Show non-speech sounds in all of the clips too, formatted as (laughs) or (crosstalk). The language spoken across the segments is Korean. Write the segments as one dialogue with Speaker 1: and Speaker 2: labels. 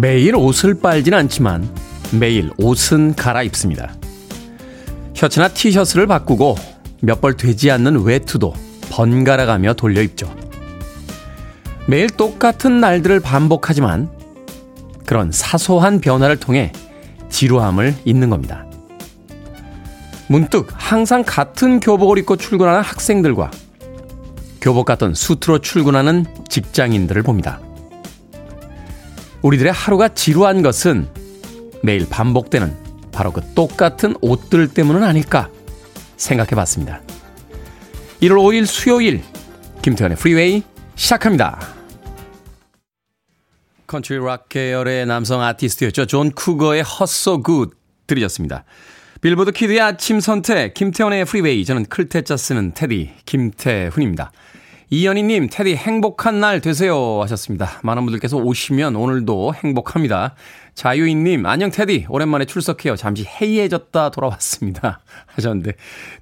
Speaker 1: 매일 옷을 빨진 않지만 매일 옷은 갈아입습니다. 셔츠나 티셔츠를 바꾸고 몇 벌 되지 않는 외투도 번갈아가며 돌려 입죠. 매일 똑같은 날들을 반복하지만 그런 사소한 변화를 통해 지루함을 잊는 겁니다. 문득 항상 같은 교복을 입고 출근하는 학생들과 교복 같은 수트로 출근하는 직장인들을 봅니다. 우리들의 하루가 지루한 것은 매일 반복되는 바로 그 똑같은 옷들 때문은 아닐까 생각해 봤습니다. 1월 5일 수요일 김태훈의 프리웨이 시작합니다. 컨트리 락 계열의 남성 아티스트였죠. 존 쿠거의 So Good 들으셨습니다. 빌보드 키드의 아침 선택 김태훈의 프리웨이 저는 클 태 자 쓰는 테디 김태훈입니다. 이연희님, 테디 행복한 날 되세요 하셨습니다. 많은 분들께서 오시면 오늘도 행복합니다. 자유인님, 안녕 테디. 오랜만에 출석해요. 잠시 해이해졌다 돌아왔습니다. (laughs) 하셨는데,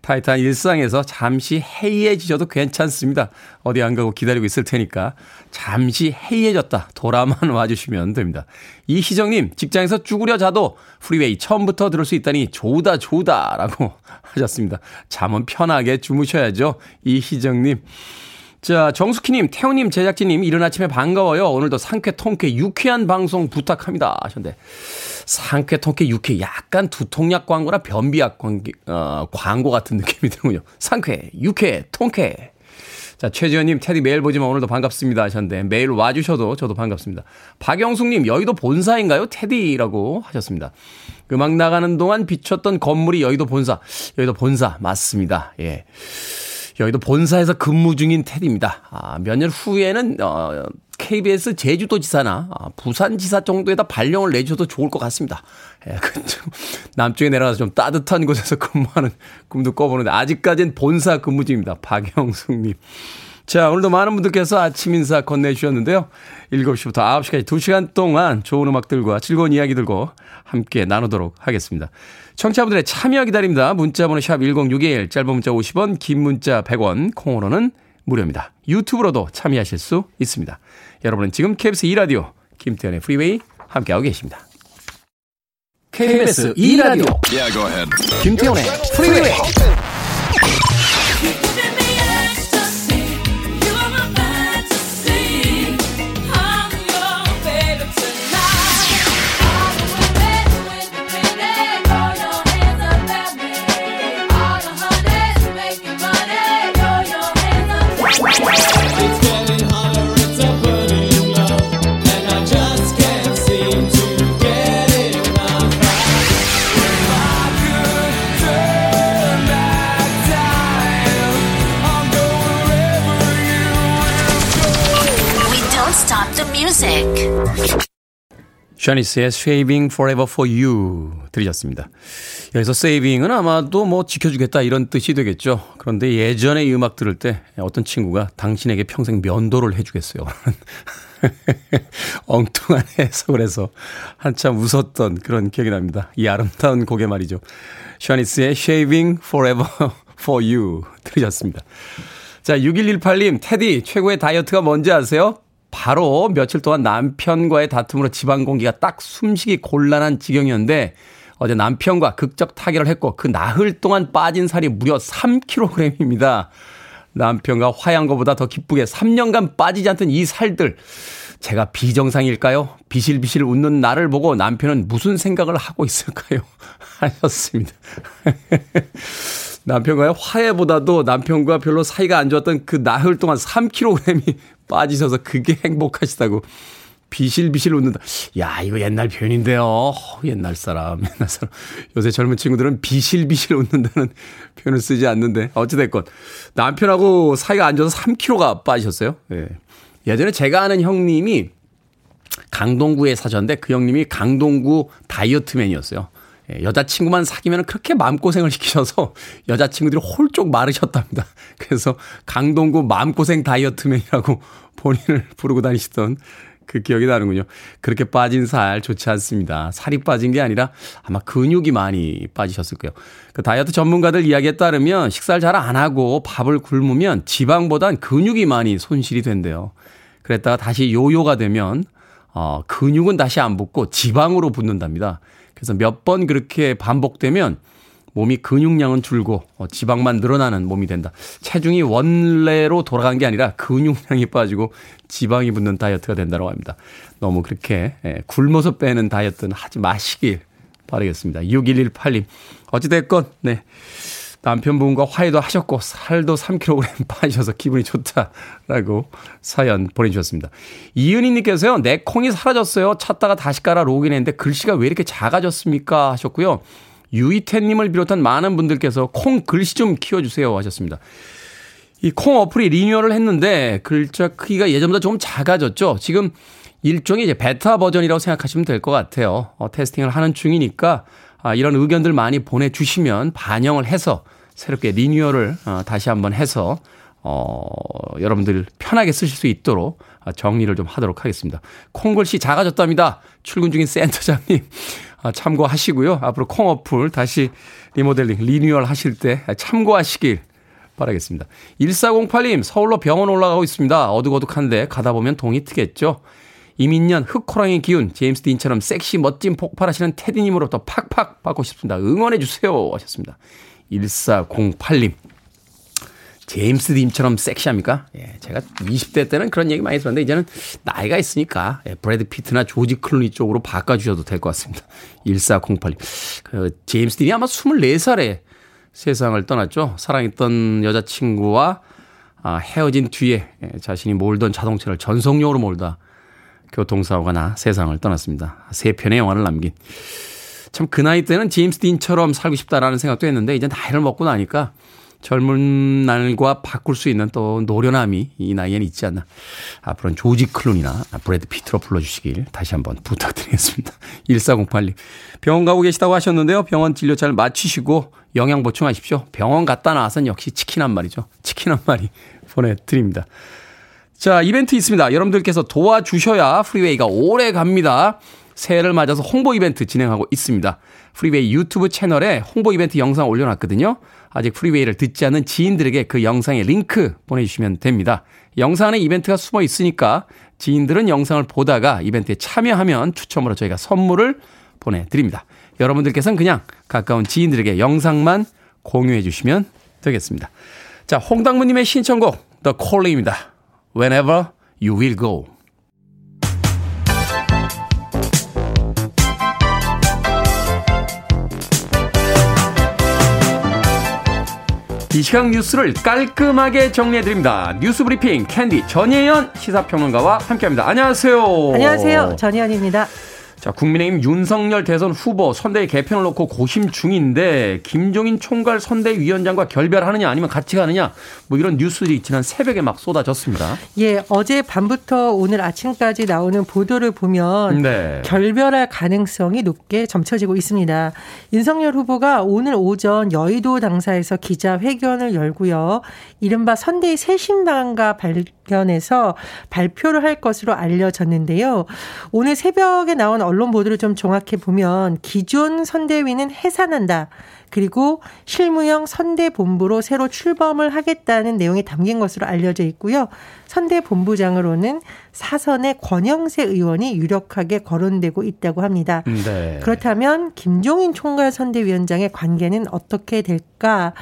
Speaker 1: 타이트한 일상에서 잠시 해이해지셔도 괜찮습니다. 어디 안 가고 기다리고 있을 테니까, 잠시 해이해졌다 돌아만 (laughs) 와주시면 됩니다. 이희정님, 직장에서 쭈그려 자도 프리웨이 처음부터 들을 수 있다니 좋다, 좋다. 라고 (laughs) 하셨습니다. 잠은 편하게 주무셔야죠. 이희정님. 자, 정숙희님, 태호님, 제작진님, 이른 아침에 반가워요. 오늘도 상쾌, 통쾌, 유쾌한 방송 부탁합니다. 하셨는데, 상쾌, 통쾌, 유쾌, 약간 두통약 광고나 변비약 광고, 어, 광고 같은 느낌이 드는군요. 상쾌, 유쾌, 통쾌. 자, 최지현님, 테디 매일 보지만 오늘도 반갑습니다 하셨는데, 매일 와주셔도 저도 반갑습니다. 박영숙님, 여의도 본사인가요? 테디라고 하셨습니다. 음악 나가는 동안 비쳤던 건물이 여의도 본사. 여의도 본사, 맞습니다. 예. 여의도 본사에서 근무 중인 테디입니다. 아, 몇 년 후에는 어, KBS 제주도지사나 아, 부산지사 정도에다 발령을 내주셔도 좋을 것 같습니다. 예, (laughs) 그 남쪽에 내려가서 좀 따뜻한 곳에서 (laughs) 근무하는 꿈도 꿔보는데 아직까지는 본사 근무 중입니다. 박영숙님. 자, 오늘도 많은 분들께서 아침 인사 건네주셨는데요. 7시부터 9시까지 2시간 동안 좋은 음악들과 즐거운 이야기 들고 함께 나누도록 하겠습니다. 청취자분들의 참여 기다립니다. 문자번호 샵 1061, 짧은 문자 50원, 긴 문자 100원, 콩으로는 무료입니다. 유튜브로도 참여하실 수 있습니다. 여러분은 지금 KBS 2라디오 김태훈의 프리웨이 함께하고 계십니다. KBS 2라디오 yeah, 김태훈의 프리웨이 샤니스의 Saving Forever for You 들으셨습니다. 여기서 saving은 아마도 뭐 지켜주겠다 이런 뜻이 되겠죠. 그런데 예전에 이 음악 들을 때 어떤 친구가 당신에게 평생 면도를 해주겠어요. (laughs) 엉뚱한 해석을 해서 한참 웃었던 그런 기억이 납니다. 이 아름다운 곡에 말이죠. 샤니스의 Shaving Forever (laughs) for You 들으셨습니다. 자, 6118님, 테디, 최고의 다이어트가 뭔지 아세요? 바로 며칠 동안 남편과의 다툼으로 지방 공기가 딱 숨쉬기 곤란한 지경이었는데 어제 남편과 극적 타결을 했고 그 나흘 동안 빠진 살이 무려 3kg입니다. 남편과 화해한 것보다 더 기쁘게 3년간 빠지지 않던 이 살들. 제가 비정상일까요? 비실비실 웃는 나를 보고 남편은 무슨 생각을 하고 있을까요? (laughs) 하셨습니다. 남편과의 화해보다도 남편과 별로 사이가 안 좋았던 그 나흘 동안 3kg이 (laughs) 빠지셔서 그게 행복하시다고 비실비실 웃는다. 야, 이거 옛날 표현인데요. 옛날 사람, (laughs) 옛날 사람. 요새 젊은 친구들은 비실비실 웃는다는 (laughs) 표현을 쓰지 않는데. 어찌됐건. 남편하고 사이가 안 좋아서 3kg가 빠지셨어요. 예. 예전에 제가 아는 형님이 강동구에 사셨는데 그 형님이 강동구 다이어트맨이었어요. 예, 여자친구만 사귀면 그렇게 마음고생을 시키셔서 (laughs) 여자친구들이 홀쪽 마르셨답니다. (laughs) 그래서 강동구 마음고생 다이어트맨이라고 (laughs) 본인을 부르고 다니시던 그 기억이 나는군요. 그렇게 빠진 살 좋지 않습니다. 살이 빠진 게 아니라 아마 근육이 많이 빠지셨을 거예요. 그 다이어트 전문가들 이야기에 따르면 식사를 잘 안 하고 밥을 굶으면 지방보단 근육이 많이 손실이 된대요. 그랬다가 다시 요요가 되면 어, 근육은 다시 안 붙고 지방으로 붙는답니다. 그래서 몇 번 그렇게 반복되면 몸이 근육량은 줄고 어, 지방만 늘어나는 몸이 된다. 체중이 원래로 돌아간 게 아니라 근육량이 빠지고 지방이 붙는 다이어트가 된다고 합니다. 너무 그렇게 예, 굶어서 빼는 다이어트는 하지 마시길 바라겠습니다. 6118님. 어찌됐건, 네. 남편분과 화해도 하셨고 살도 3kg (laughs) 빠지셔서 기분이 좋다라고 사연 보내주셨습니다. 이은희님께서요. 내 콩이 사라졌어요. 찾다가 다시 깔아 로그인했는데 글씨가 왜 이렇게 작아졌습니까? 하셨고요. 유이태님을 비롯한 많은 분들께서 콩 글씨 좀 키워주세요 하셨습니다. 이 콩 어플이 리뉴얼을 했는데 글자 크기가 예전보다 좀 작아졌죠. 지금 일종의 이제 베타 버전이라고 생각하시면 될 것 같아요. 어, 테스팅을 하는 중이니까 아, 이런 의견들 많이 보내주시면 반영을 해서 새롭게 리뉴얼을 어, 다시 한번 해서 어, 여러분들 편하게 쓰실 수 있도록 아, 정리를 좀 하도록 하겠습니다. 콩글씨 작아졌답니다. 출근 중인 센터장님 아, 참고하시고요. 앞으로 콩 어플 다시 리모델링, 리뉴얼 하실 때 참고하시길 바라겠습니다. 1408님, 서울로 병원 올라가고 있습니다. 어둑어둑한데 가다 보면 동이 트겠죠? 임인년 흑호랑이 기운 제임스 딘처럼 섹시 멋진 폭발하시는 테디님으로부터 팍팍 받고 싶습니다. 응원해주세요 하셨습니다. 1408님. 제임스 딘처럼 섹시합니까? 예, 제가 20대 때는 그런 얘기 많이 들었는데 이제는 나이가 있으니까 예, 브래드 피트나 조지 클루니 쪽으로 바꿔주셔도 될 것 같습니다. 1408님. 그 제임스 딘이 아마 24살에 세상을 떠났죠. 사랑했던 여자친구와 아, 헤어진 뒤에 예, 자신이 몰던 자동차를 전속력으로 몰다 교통사고가 나 세상을 떠났습니다. 세 편의 영화를 남긴. 참 그 나이 때는 제임스 딘처럼 살고 싶다라는 생각도 했는데 이제 나이를 먹고 나니까 젊은 날과 바꿀 수 있는 또 노련함이 이 나이에는 있지 않나. 앞으로는 조지 클루니나 브래드 피트로 불러주시길 다시 한번 부탁드리겠습니다. (laughs) 1408님. 병원 가고 계시다고 하셨는데요. 병원 진료 잘 마치시고 영양 보충하십시오. 병원 갔다 나와서는 역시 치킨 한 마리죠. 치킨 한 마리 (laughs) 보내드립니다. 자, 이벤트 있습니다. 여러분들께서 도와주셔야 프리웨이가 오래 갑니다. 새해를 맞아서 홍보 이벤트 진행하고 있습니다. 프리웨이 유튜브 채널에 홍보 이벤트 영상 올려놨거든요. 아직 프리웨이를 듣지 않는 지인들에게 그 영상의 링크 보내주시면 됩니다. 영상 안에 이벤트가 숨어 있으니까 지인들은 영상을 보다가 이벤트에 참여하면 추첨으로 저희가 선물을 보내드립니다. 여러분들께서는 그냥 가까운 지인들에게 영상만 공유해 주시면 되겠습니다. 자, 홍당무님의 신청곡 The Calling입니다. whenever you will go. 이 시각 뉴스를 깔끔하게 정리해드립니다. 뉴스 브리핑 캔디 전예현 시사평론가와 함께합니다. 안녕하세요.
Speaker 2: 안녕하세요. 전예현입니다.
Speaker 1: 자, 국민의힘 윤석열 대선 후보 선대위 개편을 놓고 고심 중인데 김종인 총괄 선대위원장과 결별하느냐 아니면 같이 가느냐 뭐 이런 뉴스들이 지난 새벽에 막 쏟아졌습니다.
Speaker 2: 예, 어제 밤부터 오늘 아침까지 나오는 보도를 보면 네. 결별할 가능성이 높게 점쳐지고 있습니다. 윤석열 후보가 오늘 오전 여의도 당사에서 기자 회견을 열고요. 이른바 선대위 새신방과 발견해서 발표를 할 것으로 알려졌는데요. 오늘 새벽에 나온 언론 보도를 좀 종합해 보면 기존 선대위는 해산한다. 그리고 실무형 선대본부로 새로 출범을 하겠다는 내용이 담긴 것으로 알려져 있고요. 선대본부장으로는 사선의 권영세 의원이 유력하게 거론되고 있다고 합니다. 네. 그렇다면 김종인 총괄 선대위원장의 관계는 어떻게 될까?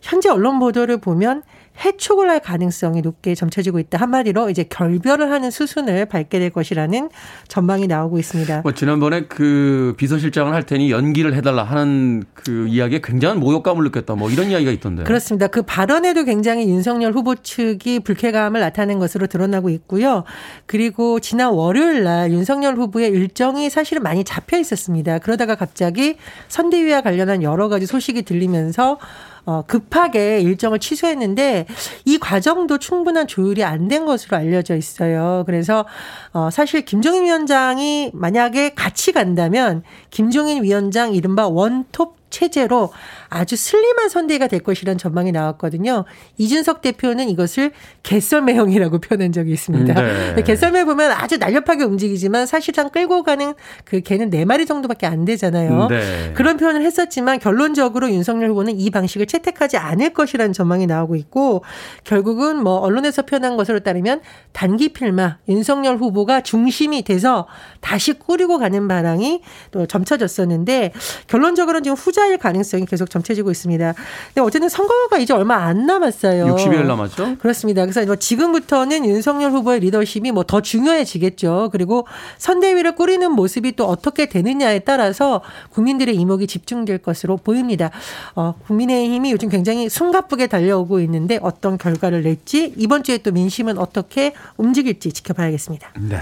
Speaker 2: 현재 언론 보도를 보면 해촉을 할 가능성이 높게 점쳐지고 있다. 한마디로 이제 결별을 하는 수순을 밟게 될 것이라는 전망이 나오고 있습니다.
Speaker 1: 뭐 지난번에 그 비서실장을 할 테니 연기를 해달라 하는 그 이야기에 굉장한 모욕감을 느꼈다. 뭐 이런 이야기가 있던데.
Speaker 2: 그렇습니다. 그 발언에도 굉장히 윤석열 후보 측이 불쾌감을 나타낸 것으로 드러나고 있고요. 그리고 지난 월요일 날 윤석열 후보의 일정이 사실은 많이 잡혀 있었습니다. 그러다가 갑자기 선대위와 관련한 여러 가지 소식이 들리면서 어, 급하게 일정을 취소했는데 이 과정도 충분한 조율이 안 된 것으로 알려져 있어요. 그래서 어, 사실 김종인 위원장이 만약에 같이 간다면 김종인 위원장 이른바 원톱 체제로 아주 슬림한 선대위가 될 것이라는 전망이 나왔거든요. 이준석 대표는 이것을 개썰매형이라고 표현한 적이 있습니다. 네. (laughs) 개썰매 보면 아주 날렵하게 움직이지만 사실상 끌고 가는 그 개는 네 마리 정도밖에 안 되잖아요. 네. 그런 표현을 했었지만 결론적으로 윤석열 후보는 이 방식을 채택하지 않을 것이라는 전망이 나오고 있고 결국은 뭐 언론에서 표현한 것으로 따르면 단기 필마 윤석열 후보가 중심이 돼서 다시 꾸리고 가는 바람이 또 점쳐졌었는데 결론적으로는 지금 후자 일 가능성이 계속 점쳐지고 있습니다. 근데 어쨌든 선거가 이제 얼마 안 남았어요.
Speaker 1: 60일 남았죠?
Speaker 2: 그렇습니다. 그래서 뭐 지금부터는 윤석열 후보의 리더십이 뭐 더 중요해지겠죠. 그리고 선대위를 꾸리는 모습이 또 어떻게 되느냐에 따라서 국민들의 이목이 집중될 것으로 보입니다. 어, 국민의힘이 요즘 굉장히 숨가쁘게 달려오고 있는데 어떤 결과를 낼지 이번 주에 또 민심은 어떻게 움직일지 지켜봐야겠습니다.
Speaker 1: 네.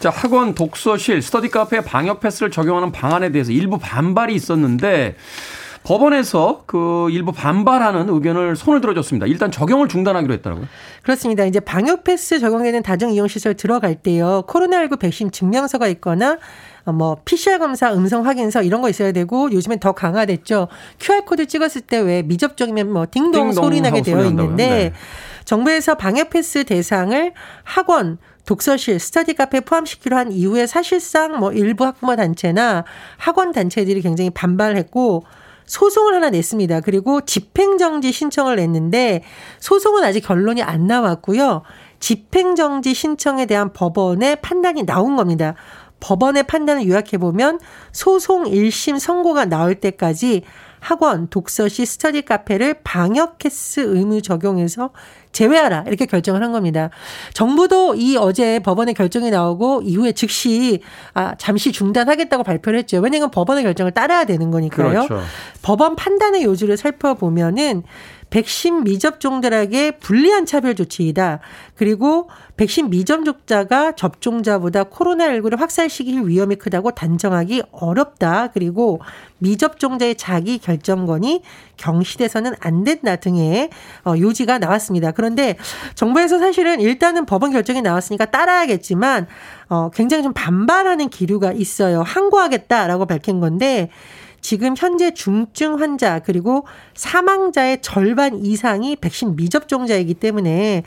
Speaker 1: 자, 학원, 독서실, 스터디 카페 방역 패스를 적용하는 방안에 대해서 일부 반발이 있었는데 법원에서 그 일부 반발하는 의견을 손을 들어줬습니다. 일단 적용을 중단하기로 했더라고요.
Speaker 2: 그렇습니다. 이제 방역 패스 적용되는 다중 이용 시설 들어갈 때요. 코로나19 백신 증명서가 있거나 뭐 PCR 검사 음성 확인서 이런 거 있어야 되고 요즘엔 더 강화됐죠. QR 코드 찍었을 때 왜 미접종이면 뭐 딩동, 딩동 소리 나게 되어 있는데 네. 정부에서 방역 패스 대상을 학원 독서실, 스터디 카페 포함시키려 한 이후에 사실상 뭐 일부 학부모 단체나 학원 단체들이 굉장히 반발했고 소송을 하나 냈습니다. 그리고 집행정지 신청을 냈는데 소송은 아직 결론이 안 나왔고요. 집행정지 신청에 대한 법원의 판단이 나온 겁니다. 법원의 판단을 요약해 보면 소송 1심 선고가 나올 때까지 학원, 독서시, 스터디 카페를 방역 캐스 의무 적용해서 제외하라 이렇게 결정을 한 겁니다. 정부도 이 어제 법원의 결정이 나오고 이후에 즉시 아 잠시 중단하겠다고 발표를 했죠. 왜냐하면 법원의 결정을 따라야 되는 거니까요. 그렇죠. 법원 판단의 요지를 살펴보면은 백신 미접종들에게 불리한 차별 조치이다. 그리고 백신 미접종자가 접종자보다 코로나19를 확산시킬 위험이 크다고 단정하기 어렵다. 그리고 미접종자의 자기 결정권이 경시돼서는 안 된다 등의 어, 요지가 나왔습니다. 그런데 정부에서 사실은 일단은 법원 결정이 나왔으니까 따라야겠지만 어, 굉장히 좀 반발하는 기류가 있어요. 항고하겠다라고 밝힌 건데 지금 현재 중증 환자 그리고 사망자의 절반 이상이 백신 미접종자이기 때문에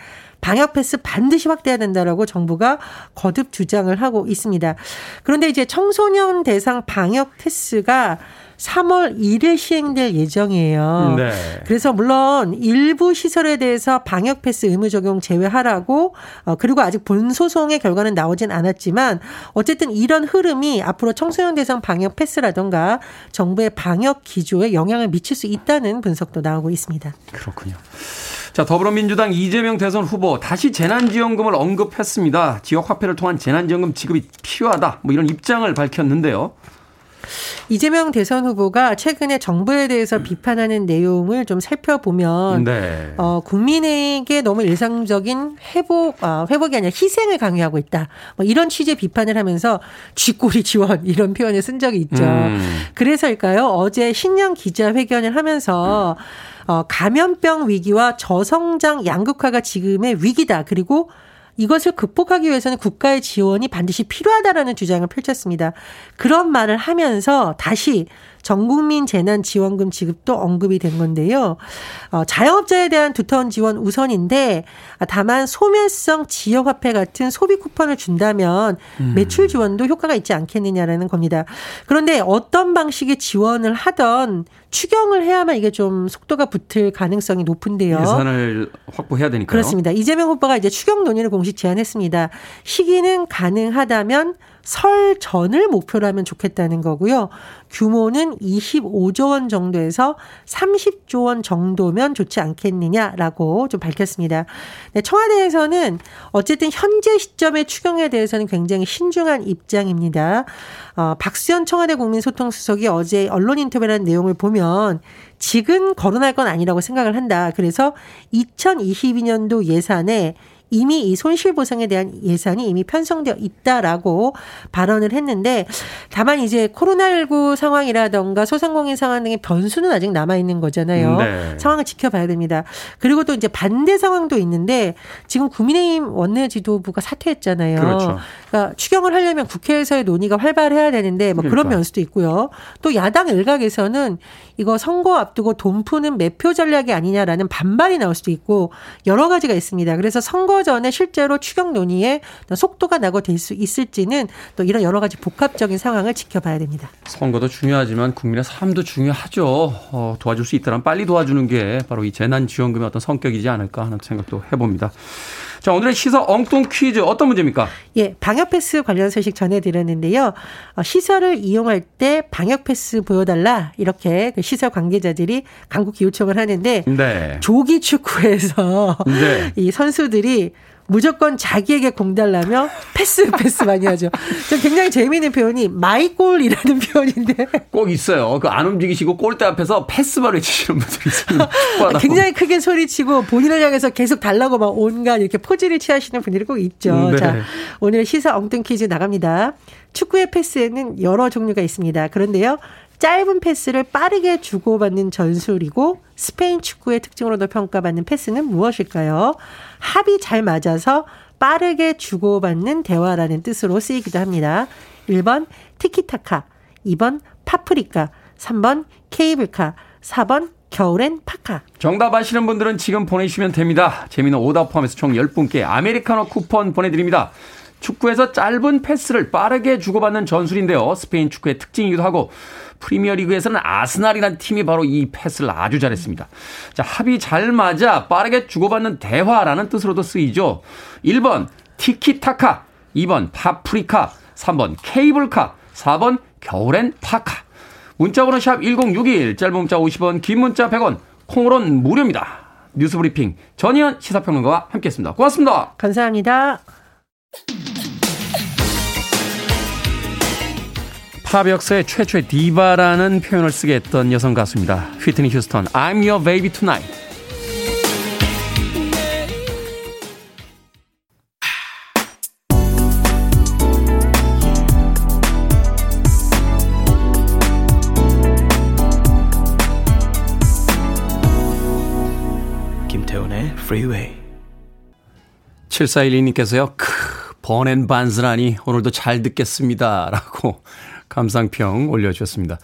Speaker 2: 방역 패스 반드시 확대해야 된다라고 정부가 거듭 주장을 하고 있습니다. 그런데 이제 청소년 대상 방역 패스가 3월 1일 시행될 예정이에요. 네. 그래서 물론 일부 시설에 대해서 방역 패스 의무 적용 제외하라고 어, 그리고 아직 본 소송의 결과는 나오진 않았지만 어쨌든 이런 흐름이 앞으로 청소년 대상 방역 패스라던가 정부의 방역 기조에 영향을 미칠 수 있다는 분석도 나오고 있습니다.
Speaker 1: 그렇군요. 자, 더불어민주당 이재명 대선 후보 다시 재난지원금을 언급했습니다. 지역 화폐를 통한 재난지원금 지급이 필요하다. 뭐 이런 입장을 밝혔는데요.
Speaker 2: 이재명 대선 후보가 최근에 정부에 대해서 비판하는 내용을 좀 살펴보면 네. 어, 국민에게 너무 일상적인 회복 아, 회복이 아니라 희생을 강요하고 있다. 뭐 이런 취재 비판을 하면서 쥐꼬리 지원 (laughs) 이런 표현을 쓴 적이 있죠. 음. 그래서일까요? 어제 신년 기자회견을 하면서 어, 감염병 위기와 저성장 양극화가 지금의 위기다. 그리고 이것을 극복하기 위해서는 국가의 지원이 반드시 필요하다라는 주장을 펼쳤습니다. 그런 말을 하면서 다시 전 국민 재난 지원금 지급도 언급이 된 건데요. 어, 자영업자에 대한 두터운 지원 우선인데 다만 소멸성 지역화폐 같은 소비 쿠폰을 준다면 음. 매출 지원도 효과가 있지 않겠느냐라는 겁니다. 그런데 어떤 방식의 지원을 하던 추경을 해야만 이게 좀 속도가 붙을 가능성이 높은데요.
Speaker 1: 예산을 확보해야 되니까요.
Speaker 2: 그렇습니다. 이재명 후보가 이제 추경 논의를 공식 제안했습니다. 시기는 가능하다면 설 전을 목표로 하면 좋겠다는 거고요. 규모는 25조 원 정도에서 30조 원 정도면 좋지 않겠느냐라고 좀 밝혔습니다. 네, 청와대에서는 어쨌든 현재 시점의 추경에 대해서는 굉장히 신중한 입장입니다. 어, 박수현 청와대 국민소통수석이 어제 언론 인터뷰라는 내용을 보면 지금 거론할 건 아니라고 생각을 한다. 그래서 2022년도 예산에 이미 이 손실보상에 대한 예산이 이미 편성되어 있다라고 발언을 했는데 다만 이제 코로나19 상황이라던가 소상공인 상황 등의 변수는 아직 남아있는 거잖아요. 네. 상황을 지켜봐야 됩니다. 그리고 또 이제 반대 상황도 있는데 지금 국민의힘 원내 지도부가 사퇴했잖아요. 그렇죠. 그러니까 추경을 하려면 국회에서의 논의가 활발해야 되는데 뭐 그러니까. 그런 면수도 있고요. 또 야당 일각에서는 이거 선거 앞두고 돈 푸는 매표 전략이 아니냐라는 반발이 나올 수도 있고 여러 가지가 있습니다. 그래서 선거 전에 실제로 추경 논의에 속도가 나고 될 수 있을지는 또 이런 여러 가지 복합적인 상황을 지켜봐야 됩니다.
Speaker 1: 선거도 중요하지만 국민의 삶도 중요하죠. 어, 도와줄 수 있다면 빨리 도와주는 게 바로 이 재난지원금의 어떤 성격이지 않을까 하는 생각도 해봅니다. 자, 오늘의 시사 엉뚱 퀴즈 어떤 문제입니까?
Speaker 2: 예, 방역 패스 관련 소식 전해드렸는데요. 어, 시설을 이용할 때 방역 패스 보여달라 이렇게 그 시설 관계자들이 강국히 요청을 하는데 네. 조기 축구에서 네. (laughs) 이 선수들이 무조건 자기에게 공 달라며 패스 패스 많이 하죠. 저 굉장히 재미있는 표현이 my ball이라는 표현인데
Speaker 1: 꼭 있어요. 그 안 움직이시고 골대 앞에서 패스를 외치시는 분들이 있어요. (laughs)
Speaker 2: 굉장히 크게 소리치고 본인을 향해서 계속 달라고 막 온갖 이렇게 포즈를 취하시는 분들이 꼭 있죠. 네. 자, 오늘 시사 엉뚱 퀴즈 나갑니다. 축구의 패스에는 여러 종류가 있습니다. 그런데요. 짧은 패스를 빠르게 주고받는 전술이고 스페인 축구의 특징으로도 평가받는 패스는 무엇일까요? 합이 잘 맞아서 빠르게 주고받는 대화라는 뜻으로 쓰이기도 합니다. 1번 티키타카, 2번 파프리카, 3번 케이블카, 4번 겨울엔 파카.
Speaker 1: 정답 아시는 분들은 지금 보내주시면 됩니다. 재미는 오답 포함해서 총 10분께 아메리카노 쿠폰 보내드립니다. 축구에서 짧은 패스를 빠르게 주고받는 전술인데요. 스페인 축구의 특징이기도 하고 프리미어리그에서는 아스날이라는 팀이 바로 이 패스를 아주 잘했습니다. 자, 합이 잘 맞아 빠르게 주고받는 대화라는 뜻으로도 쓰이죠. 1번 티키타카, 2번 파프리카, 3번 케이블카, 4번 겨울엔 파카. 문자번호 샵 1061, 짧은 문자 50원, 긴 문자 100원, 콩으로는 무료입니다. 뉴스브리핑 전예현 시사평론가와 함께했습니다. 고맙습니다.
Speaker 2: 감사합니다.
Speaker 1: 팝 역사의 최초의 디바라는 표현을 쓰게 했던 여성 가수입니다. 휘트니 휴스턴, I'm your baby tonight. 김태훈의 Freeway. 7412님께서요, 크, 번앤반스라니 오늘도 잘 듣겠습니다. 라고 감상평 올려주셨습니다.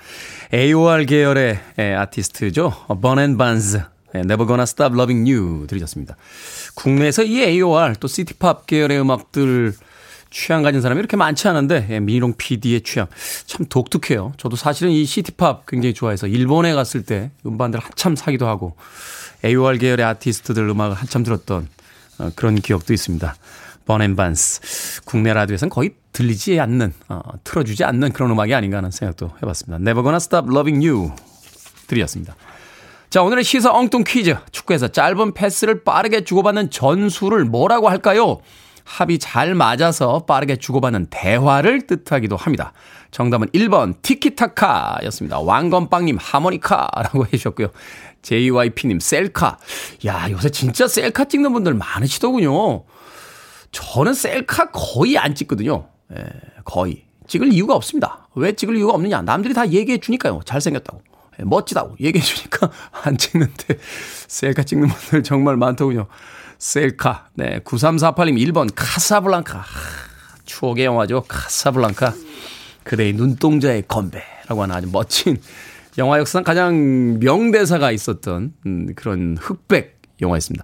Speaker 1: AOR 계열의 아티스트죠. 번앤반즈. Never Gonna Stop Loving You 들으셨습니다. 국내에서 이 AOR 또 시티팝 계열의 음악들 취향 가진 사람이 이렇게 많지 않은데 예, 미롱 PD의 취향 참 독특해요. 저도 사실은 이 시티팝 굉장히 좋아해서 일본에 갔을 때 음반들 한참 사기도 하고 AOR 계열의 아티스트들 음악을 한참 들었던 어, 그런 기억도 있습니다. 번앤반스. 국내 라디오에서는 거의 들리지 않는, 어, 틀어주지 않는 그런 음악이 아닌가 하는 생각도 해봤습니다. Never Gonna Stop Loving You 들이었습니다. 자, 오늘의 시사 엉뚱 퀴즈. 축구에서 짧은 패스를 빠르게 주고받는 전술을 뭐라고 할까요? 합이 잘 맞아서 빠르게 주고받는 대화를 뜻하기도 합니다. 정답은 1번 티키타카였습니다. 왕건빵님 하모니카라고 (laughs) 해주셨고요. JYP님 셀카. 야, 요새 진짜 셀카 찍는 분들 많으시더군요. 저는 셀카 거의 안 찍거든요. 예, 거의. 찍을 이유가 없습니다. 왜 찍을 이유가 없느냐? 남들이 다 얘기해 주니까요. 잘생겼다고. 예, 멋지다고 얘기해 주니까 (laughs) 안 찍는데 셀카 찍는 분들 정말 많더군요. 셀카. 네. 9348님 1번 카사블랑카. 하, 추억의 영화죠. 카사블랑카. 그대의 눈동자의 건배라고 하는 아주 멋진 영화 역사상 가장 명대사가 있었던 음, 그런 흑백 영화였습니다.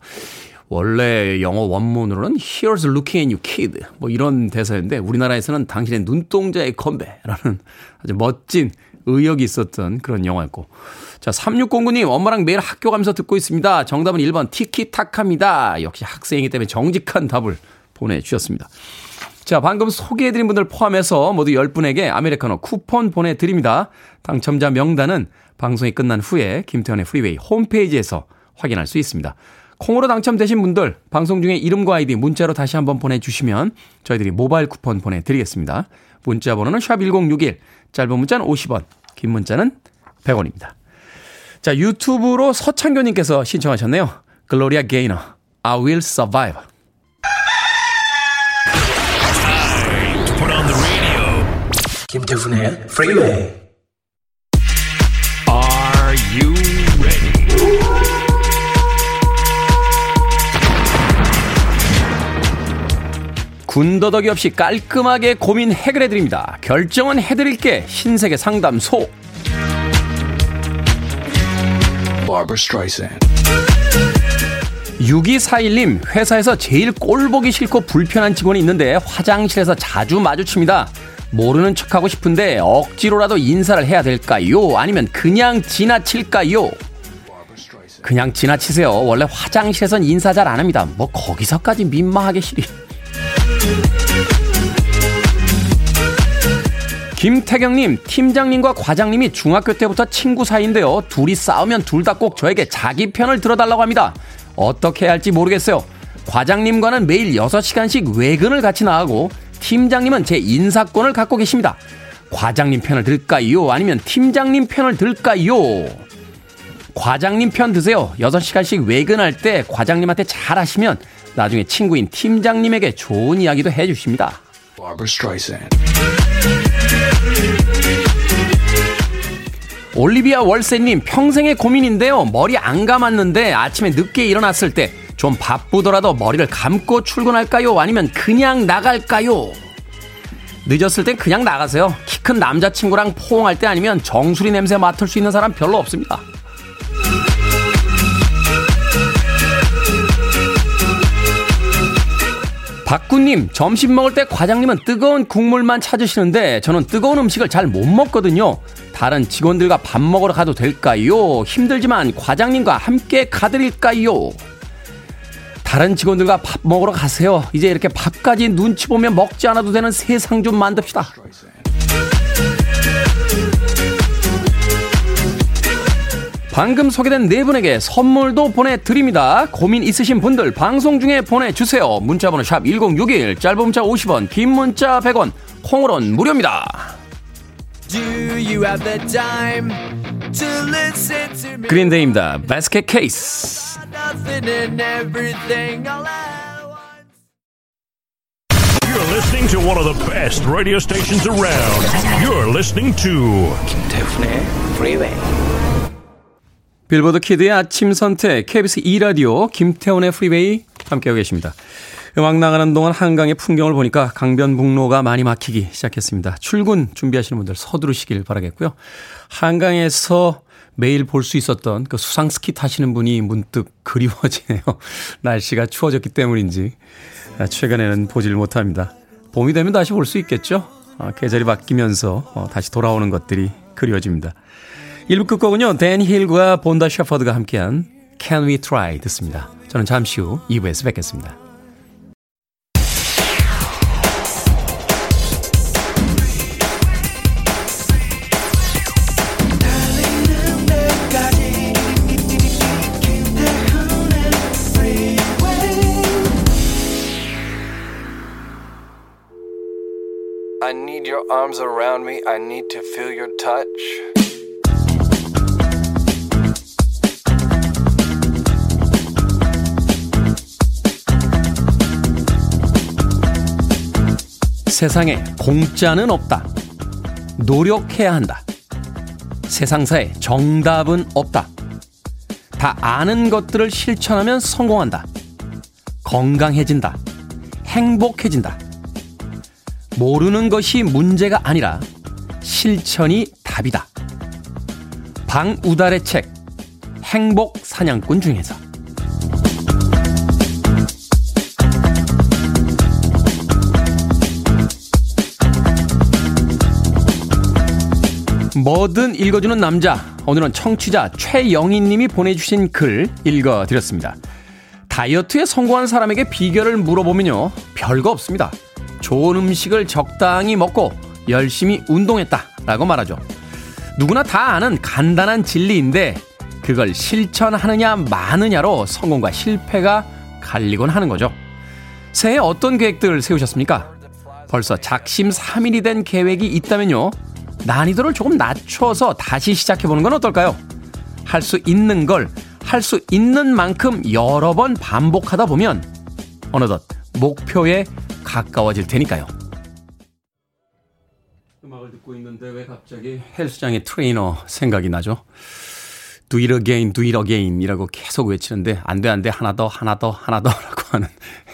Speaker 1: 원래 영어 원문으로는 Here's looking at you, kid. 뭐 이런 대사인데 우리나라에서는 당신의 눈동자의 건배라는 아주 멋진 의역이 있었던 그런 영화였고. 자, 3609님, 엄마랑 매일 학교 가면서 듣고 있습니다. 정답은 1번 티키타카입니다. 역시 학생이기 때문에 정직한 답을 보내주셨습니다. 자, 방금 소개해드린 분들 포함해서 모두 10분에게 아메리카노 쿠폰 보내드립니다. 당첨자 명단은 방송이 끝난 후에 김태훈의 프리웨이 홈페이지에서 확인할 수 있습니다. 콩으로 당첨되신 분들 방송 중에 이름과 아이디 문자로 다시 한번 보내주시면 저희들이 모바일 쿠폰 보내드리겠습니다. 문자 번호는 샵1061 짧은 문자는 50원 긴 문자는 100원입니다. 자 유튜브로 서창교님께서 신청하셨네요. 글로리아 게이너 I will survive 김태훈의 프리웨이 군더더기 없이 깔끔하게 고민 해결해 드립니다. 결정은 해드릴게 신세계 상담소. 6241님, 회사에서 제일 꼴보기 싫고 불편한 직원이 있는데 화장실에서 자주 마주칩니다. 모르는 척하고 싶은데 억지로라도 인사를 해야 될까요? 아니면 그냥 지나칠까요? 그냥 지나치세요. 원래 화장실에선 인사 잘 안 합니다. 뭐 거기서까지 민망하게 시리. 김태경님, 팀장님과 과장님이 중학교 때부터 친구 사이인데요. 둘이 싸우면 둘 다 꼭 저에게 자기 편을 들어달라고 합니다. 어떻게 해야 할지 모르겠어요. 과장님과는 매일 6시간씩 외근을 같이 나가고 팀장님은 제 인사권을 갖고 계십니다. 과장님 편을 들까요? 아니면 팀장님 편을 들까요? 과장님 편 드세요. 6시간씩 외근할 때 과장님한테 잘 하시면 나중에 친구인 팀장님에게 좋은 이야기도 해 주십니다. 올리비아 월세님 평생의 고민인데요. 머리 안 감았는데 아침에 늦게 일어났을 때 좀 바쁘더라도 머리를 감고 출근할까요? 아니면 그냥 나갈까요? 늦었을 땐 그냥 나가세요. 키 큰 남자친구랑 포옹할 때 아니면 정수리 냄새 맡을 수 있는 사람 별로 없습니다. 박구님, 점심 먹을 때 과장님은 뜨거운 국물만 찾으시는데 저는 뜨거운 음식을 잘 못 먹거든요. 다른 직원들과 밥 먹으러 가도 될까요? 힘들지만 과장님과 함께 가드릴까요? 다른 직원들과 밥 먹으러 가세요. 이제 이렇게 밥까지 눈치 보면 먹지 않아도 되는 세상 좀 만듭시다. 방금 소개된 네 분에게 선물도 보내드립니다. 고민 있으신 분들 방송 중에 보내주세요. 문자번호 샵 1061, 짧은 문자 50원, 긴 문자 100원, 콩으로는 무료입니다. 그린데이입니다. Basket Case. You're listening to one of the best radio stations around. You're listening to 김태훈의 Freeway. 빌보드 kid의 아침 선택, KBS 2라디오, 김태훈의 프리웨이 함께하고 계십니다. 음악 나가는 동안 한강의 풍경을 보니까 강변북로가 많이 막히기 시작했습니다. 출근 준비하시는 분들 서두르시길 바라겠고요. 한강에서 매일 볼 수 있었던 그 수상 스키 타시는 분이 문득 그리워지네요. (laughs) 날씨가 추워졌기 때문인지 최근에는 보질 못합니다. 봄이 되면 다시 볼 수 있겠죠? 아, 계절이 바뀌면서 어, 다시 돌아오는 것들이 그리워집니다. 1부 끝곡은요, 댄 힐과 본다 셔퍼드가 함께한 Can We Try 듣습니다. 저는 잠시 후 2부에서 뵙겠습니다. 세상에 공짜는 없다. 노력해야 한다. 세상사에 정답은 없다. 다 아는 것들을 실천하면 성공한다. 건강해진다. 행복해진다. 모르는 것이 문제가 아니라 실천이 답이다. 방우달의 책, 행복 사냥꾼 중에서. 뭐든 읽어주는 남자. 오늘은 청취자 최영희 님이 보내주신 글 읽어드렸습니다. 다이어트에 성공한 사람에게 비결을 물어보면요. 별거 없습니다. 좋은 음식을 적당히 먹고 열심히 운동했다. 라고 말하죠. 누구나 다 아는 간단한 진리인데 그걸 실천하느냐 마느냐로 성공과 실패가 갈리곤 하는 거죠. 새해 어떤 계획들 세우셨습니까? 벌써 작심 3일이 된 계획이 있다면요. 난이도를 조금 낮춰서 다시 시작해보는 건 어떨까요? 할 수 있는 걸, 할 수 있는 만큼 여러 번 반복하다 보면 어느덧 목표에 가까워질 테니까요. 음악을 듣고 있는데 왜 갑자기 헬스장의 트레이너 생각이 나죠? Do it again, do it again 이라고 계속 외치는데 안 돼, 안 돼, 하나 더, 하나 더, 하나 더 (laughs) 라고 하는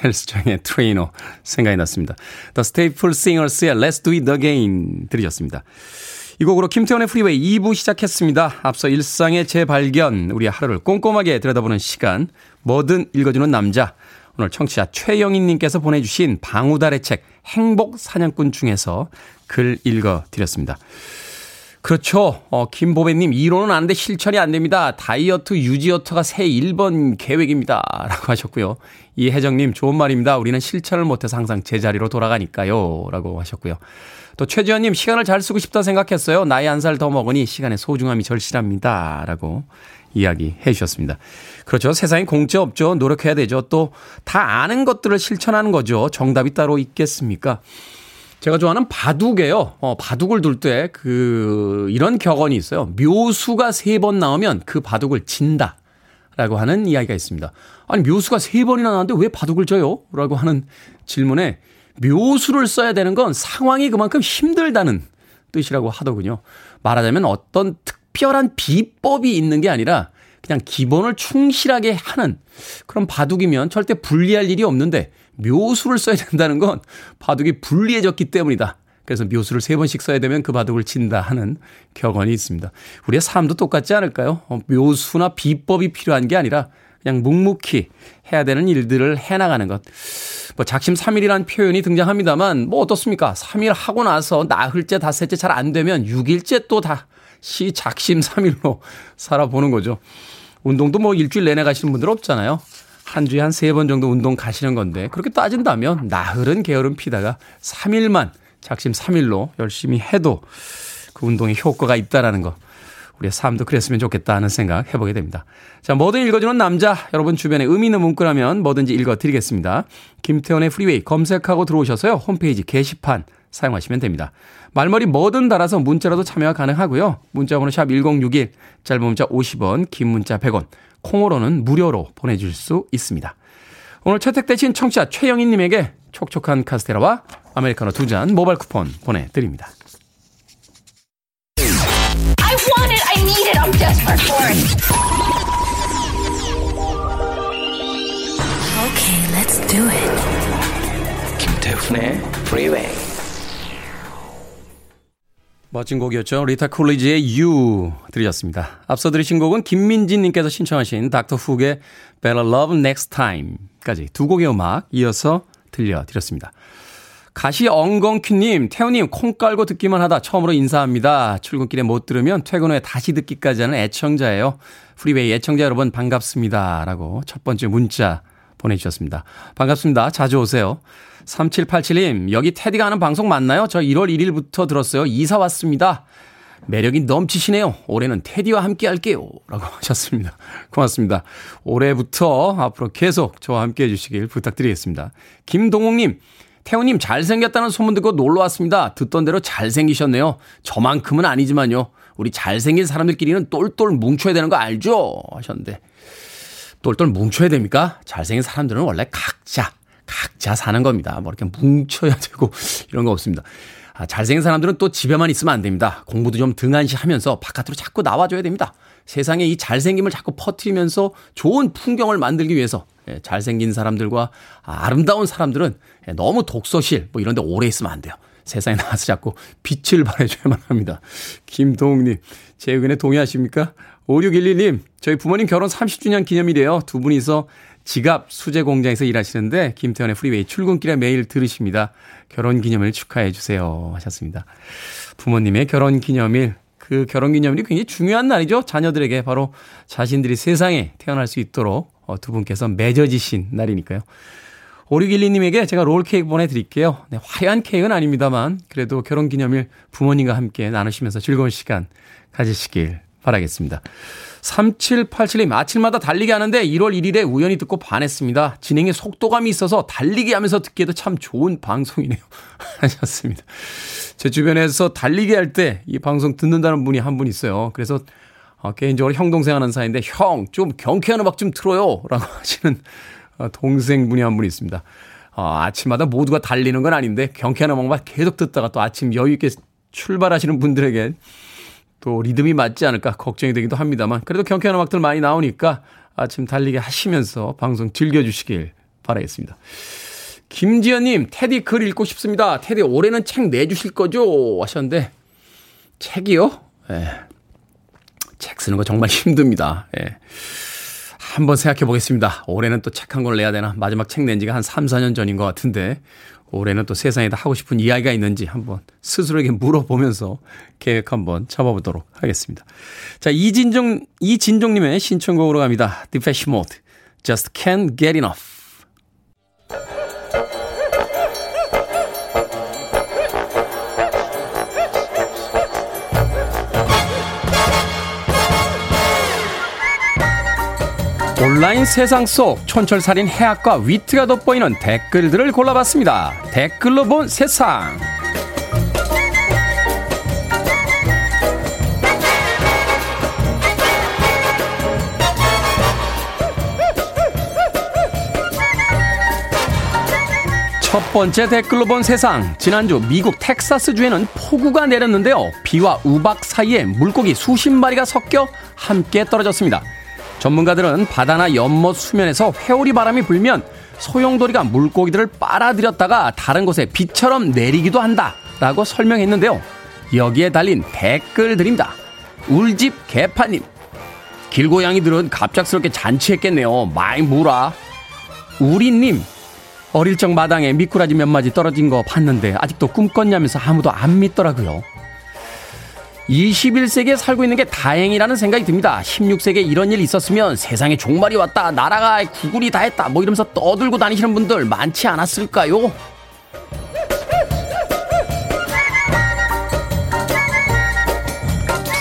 Speaker 1: 헬스장의 트레이너 생각이 났습니다. The Staple Singers의 Let's Do It Again 들으셨습니다. 이 곡으로 김태훈의 프리웨이 2부 시작했습니다. 앞서 일상의 재발견, 우리의 하루를 꼼꼼하게 들여다보는 시간, 뭐든 읽어주는 남자. 오늘 청취자 최영희님께서 보내주신 방우달의 책 행복 사냥꾼 중에서 글 읽어드렸습니다. 그렇죠. 어, 김보배님, 이론은 안 돼, 실천이 안 됩니다. 다이어트 유지어터가 새해 1번 계획입니다. 라고 하셨고요. 이혜정님, 좋은 말입니다. 우리는 실천을 못해서 항상 제자리로 돌아가니까요. 라고 하셨고요. 또 최지현님, 시간을 잘 쓰고 싶다 생각했어요. 나이 한 살 더 먹으니 시간의 소중함이 절실합니다. 라고 이야기 해 주셨습니다. 그렇죠. 세상에 공짜 없죠. 노력해야 되죠. 또 다 아는 것들을 실천하는 거죠. 정답이 따로 있겠습니까? 제가 좋아하는 바둑에요. 어, 바둑을 둘 때 그, 이런 격언이 있어요. 묘수가 세 번 나오면 그 바둑을 진다. 라고 하는 이야기가 있습니다. 아니, 묘수가 세 번이나 나왔는데 왜 바둑을 져요? 라고 하는 질문에 묘수를 써야 되는 건 상황이 그만큼 힘들다는 뜻이라고 하더군요. 말하자면 어떤 특별한 비법이 있는 게 아니라 그냥 기본을 충실하게 하는 그런 바둑이면 절대 불리할 일이 없는데 묘수를 써야 된다는 건 바둑이 불리해졌기 때문이다. 그래서 묘수를 세 번씩 써야 되면 그 바둑을 친다 하는 격언이 있습니다. 우리의 삶도 똑같지 않을까요? 어, 묘수나 비법이 필요한 게 아니라 그냥 묵묵히 해야 되는 일들을 해나가는 것. 뭐 작심 삼일이라는 표현이 등장합니다만 뭐 어떻습니까? 3일 하고 나서 나흘째, 닷새째 잘 안 되면 6일째 또 다시 작심 삼일로 (laughs) 살아보는 거죠. 운동도 뭐 일주일 내내 가시는 분들 없잖아요. 한 주에 한 세 번 정도 운동 가시는 건데 그렇게 따진다면 나흘은 게으름 피다가 3일만 작심 3일로 열심히 해도 그 운동에 효과가 있다라는 거 우리의 삶도 그랬으면 좋겠다 하는 생각 해보게 됩니다. 자, 뭐든 읽어주는 남자, 여러분 주변에 의미 있는 문구라면 뭐든지 읽어드리겠습니다. 김태훈의 프리웨이 검색하고 들어오셔서요. 홈페이지 게시판 사용하시면 됩니다. 말머리 뭐든 달아서 문자라도 참여가 가능하고요. 문자 번호 샵 1061, 짧은 문자 50원, 긴 문자 100원, 콩으로는 무료로 보내줄 수 있습니다. 오늘 채택되신 청취자 최영희님에게 촉촉한 카스테라와 아메리카노 두 잔 모바일 쿠폰 보내드립니다. I want it, I need it, I'm desperate for it. Okay, let's do it. 김태훈의 Freeway. 멋진 곡이었죠. 리타 콜리지의 You 들으셨습니다. 앞서 들으신 곡은 김민진님께서 신청하신 닥터 훅의 Better Love Next Time까지 두 곡의 음악 이어서 들려드렸습니다. 가시 엉겅퀴님, 태우님, 콩 깔고 듣기만 하다 처음으로 인사합니다. 출근길에 못 들으면 퇴근 후에 다시 듣기까지 하는 애청자예요. 프리웨이 애청자 여러분 반갑습니다. 라고 첫 번째 문자 보내주셨습니다. 반갑습니다. 자주 오세요. 3787님, 여기 테디가 하는 방송 맞나요? 저 1월 1일부터 들었어요. 이사 왔습니다. 매력이 넘치시네요. 올해는 테디와 함께 할게요. 라고 (laughs) 하셨습니다. 고맙습니다. 올해부터 앞으로 계속 저와 함께 해주시길 부탁드리겠습니다. 김동욱님, 태우님 잘생겼다는 소문 듣고 놀러 왔습니다. 듣던 대로 잘생기셨네요. 저만큼은 아니지만요. 우리 잘생긴 사람들끼리는 똘똘 뭉쳐야 되는 거 알죠? 하셨는데. 똘똘 뭉쳐야 됩니까? 잘생긴 사람들은 원래 각자 각자 사는 겁니다. 뭐 이렇게 뭉쳐야 (laughs) 되고 이런 거 없습니다. 아, 잘생긴 사람들은 또 집에만 있으면 안 됩니다. 공부도 좀 등한시 하면서 바깥으로 자꾸 나와줘야 됩니다. 세상에 이 잘생김을 자꾸 퍼뜨리면서 좋은 풍경을 만들기 위해서 예, 잘생긴 사람들과 아름다운 사람들은 예, 너무 독서실 뭐 이런 데 오래 있으면 안 돼요. 세상에 나와서 자꾸 빛을 발해줘야만 합니다. 김동욱님, 제 의견에 동의하십니까? 5611님, 저희 부모님 결혼 30주년 기념일이에요. 두 분이서 지갑 수제 공장에서 일하시는데 김태현의 프리웨이 출근길에 매일 들으십니다. 결혼 기념일 축하해 주세요 하셨습니다. 부모님의 결혼 기념일 그 결혼 기념일이 굉장히 중요한 날이죠. 자녀들에게 바로 자신들이 세상에 태어날 수 있도록 어, 두 분께서 맺어지신 날이니까요. 5612님에게 제가 롤 케이크 보내드릴게요. 네, 화려한 케이크는 아닙니다만 그래도 결혼 기념일 부모님과 함께 나누시면서 즐거운 시간 가지시길 바라겠습니다. 3787님, 아침마다 달리기 하는데 1월 1일에 우연히 듣고 반했습니다. 진행에 속도감이 있어서 달리기 하면서 듣기에도 참 좋은 방송이네요. (laughs) 하셨습니다. 제 주변에서 달리기 할 때 이 방송 듣는다는 분이 한 분 있어요. 그래서 어, 개인적으로 형 동생 하는 사이인데 형, 좀 경쾌한 음악 좀 틀어요. 라고 (laughs) 하시는 어, 동생분이 한 분 있습니다. 어, 아침마다 모두가 달리는 건 아닌데 경쾌한 음악만 계속 듣다가 또 아침 여유 있게 출발하시는 분들에게 또 리듬이 맞지 않을까 걱정이 되기도 합니다만 그래도 경쾌한 음악들 많이 나오니까 아침 달리기 하시면서 방송 즐겨주시길 바라겠습니다. 김지연님, 테디 글 읽고 싶습니다. 테디 올해는 책 내주실 거죠? 하셨는데, 책이요? 예. 책 쓰는 거 정말 (laughs) 힘듭니다. 예. 한번 생각해 보겠습니다. 올해는 또 책 한 권 내야 되나? 마지막 책 낸 지가 한 3, 4년 전인 것 같은데, 올해는 또 세상에다 하고 싶은 이야기가 있는지 한번 스스로에게 물어보면서 계획 한번 잡아보도록 하겠습니다. 자, 이진종, 이진종님의 신청곡으로 갑니다. Depeche Mode, Just Can't Get Enough. 온라인 세상 속 촌철살인 해학과 위트가 돋보이는 댓글들을 골라봤습니다. 댓글로 본 세상. 첫 번째 댓글로 본 세상. 지난주 미국 텍사스주에는 폭우가 내렸는데요. 비와 우박 사이에 물고기 수십 마리가 섞여 함께 떨어졌습니다. 전문가들은 바다나 연못 수면에서 회오리 바람이 불면 소용돌이가 물고기들을 빨아들였다가 다른 곳에 비처럼 내리기도 한다라고 설명했는데요. 여기에 달린 댓글들입니다. 울집 개파님. 길고양이들은 갑작스럽게 잔치했겠네요. 많이 물아. 우리님. 어릴 적 마당에 미꾸라지 몇 마리 떨어진 거 봤는데 아직도 꿈꿨냐면서 아무도 안 믿더라고요. 21세기에 살고 있는 게 다행이라는 생각이 듭니다. 16세기에 이런 일 있었으면 세상에 종말이 왔다, 나라가 구글이 다 했다, 뭐 이러면서 떠들고 다니시는 분들 많지 않았을까요?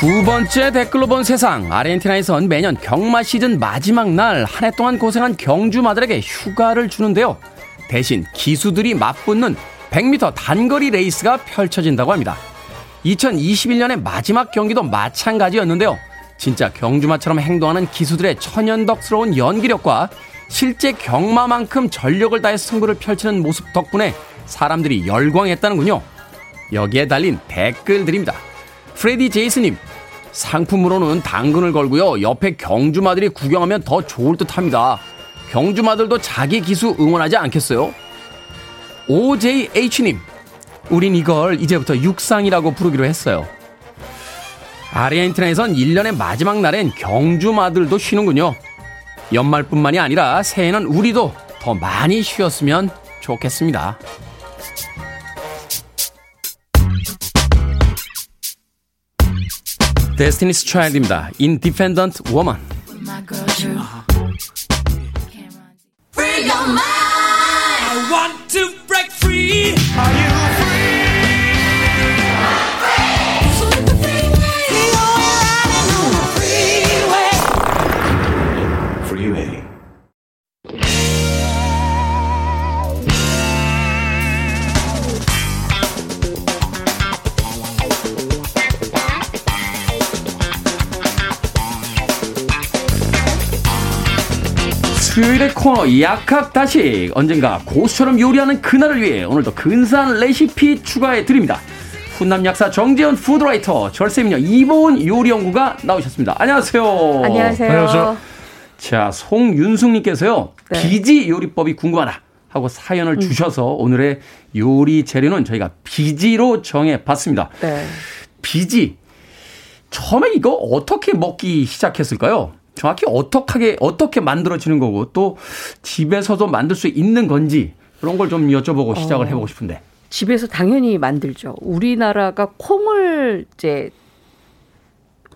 Speaker 1: 두 번째 댓글로 본 세상. 아르헨티나에선 매년 경마 시즌 마지막 날 한 해 동안 고생한 경주마들에게 휴가를 주는데요. 대신 기수들이 맞붙는 100m 단거리 레이스가 펼쳐진다고 합니다. 2021년의 마지막 경기도 마찬가지였는데요. 진짜 경주마처럼 행동하는 기수들의 천연덕스러운 연기력과 실제 경마만큼 전력을 다해 승부를 펼치는 모습 덕분에 사람들이 열광했다는군요. 여기에 달린 댓글들입니다. 프레디 제이스님, 상품으로는 당근을 걸고요. 옆에 경주마들이 구경하면 더 좋을 듯 합니다. 경주마들도 자기 기수 응원하지 않겠어요? OJH님, 우린 이걸 이제부터 육상이라고 부르기로 했어요. 아르헨티나에선 1년의 마지막 날엔 경주마들도 쉬는군요. 연말뿐만이 아니라 새해는 우리도 더 많이 쉬었으면 좋겠습니다. 데스티니스 차일드입니다. Independent Woman. 수요일의 코너 약학다식 언젠가 고수처럼 요리하는 그날을 위해 오늘도 근사한 레시피 추가해 드립니다. 훈남 약사 정재현 food writer 절세미녀 이보은 요리연구가 나오셨습니다. 안녕하세요.
Speaker 2: 안녕하세요. 안녕하세요.
Speaker 1: 자 송윤숙님께서요 네. 비지 요리법이 궁금하다 하고 사연을 음. 주셔서 오늘의 요리 재료는 저희가 비지로 정해봤습니다. 네. 비지 처음에 이거 어떻게 먹기 시작했을까요? 정확히 어떻게 어떻게 만들어지는 거고 또 집에서도 만들 수 있는 건지 그런 걸 좀 여쭤보고 시작을 어, 해보고 싶은데.
Speaker 3: 집에서 당연히 만들죠. 우리나라가 콩을 이제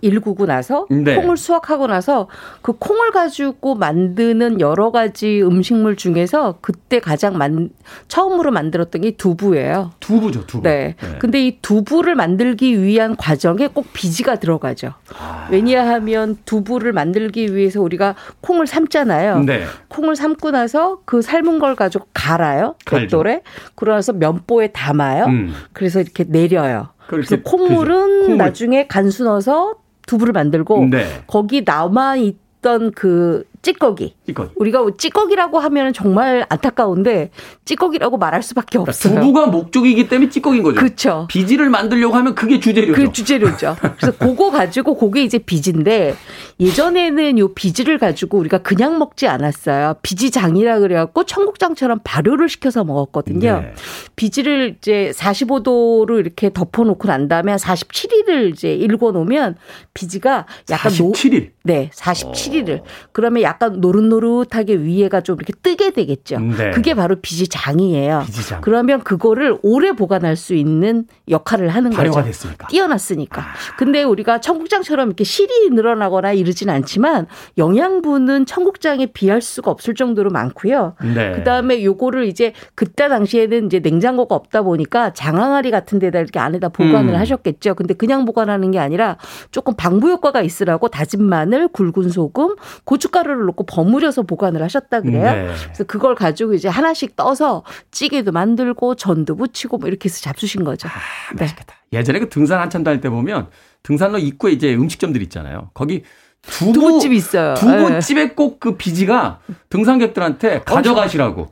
Speaker 3: 일구고 나서 네. 콩을 수확하고 나서 그 콩을 가지고 만드는 여러 가지 음식물 중에서 그때 가장 만 처음으로 만들었던 게 두부예요.
Speaker 1: 두부죠, 두부.
Speaker 3: 네. 네. 근데 이 두부를 만들기 위한 과정에 꼭 비지가 들어가죠. 아. 왜냐하면 두부를 만들기 위해서 우리가 콩을 삶잖아요. 네. 콩을 삶고 나서 그 삶은 걸 가지고 갈아요. 벽돌에. 그러나서 면보에 담아요. 음. 그래서 이렇게 내려요. 그래서 콩물은 나중에 간수 넣어서 두부를 만들고 네. 거기 남아 있던 그 찌꺼기. 찌꺼기. 우리가 찌꺼기라고 하면 정말 안타까운데 찌꺼기라고 말할 수밖에 그러니까 없어요.
Speaker 1: 두부가 목적이기 때문에 찌꺼기인 거죠.
Speaker 3: 그렇죠.
Speaker 1: 비지를 만들려고 하면 그게 주재료죠.
Speaker 3: 그 주재료죠. 그래서 (laughs) 그거 가지고 그게 이제 비지인데 예전에는 요 비지를 가지고 우리가 그냥 먹지 않았어요. 비지장이라 그래갖고 청국장처럼 발효를 시켜서 먹었거든요. 네. 비지를 이제 45도로 이렇게 덮어놓고 난 다음에 한 47일을 이제 일궈 놓으면 비지가 약간
Speaker 1: 47일.
Speaker 3: 노, 네, 47일을. 어. 그러면 약간 노릇노릇하게 위에가 좀 이렇게 뜨게 되겠죠. 네. 그게 바로 비지장이에요. 비지장. 그러면 그거를 오래 보관할 수 있는 역할을 하는
Speaker 1: 발효가
Speaker 3: 거죠.
Speaker 1: 됐으니까.
Speaker 3: 뛰어났으니까. 아. 근데 우리가 청국장처럼 이렇게 실이 늘어나거나 이러진 않지만 영양분은 청국장에 비할 수가 없을 정도로 많고요. 네. 그다음에 요거를 이제 그때 당시에는 이제 냉장고가 없다 보니까 장항아리 같은 데다 이렇게 안에다 보관을 음. 하셨겠죠. 근데 그냥 보관하는 게 아니라 조금 방부 효과가 있으라고 다진 마늘, 굵은 소금, 고춧가루를 넣고 버무려서 보관을 하셨다 그래요. 네. 그래서 그걸 가지고 이제 하나씩 떠서 찌개도 만들고 전도 부치고 뭐 이렇게 해서 잡수신 거죠.
Speaker 1: 아, 맛있겠다. 네. 예전에 그 등산 한참 다닐 때 보면 등산로 입구에 이제 음식점들 있잖아요. 거기 두부,
Speaker 3: 두부집 있어요.
Speaker 1: 두부집에 네. 꼭그 비지가 등산객들한테 가져가시라고.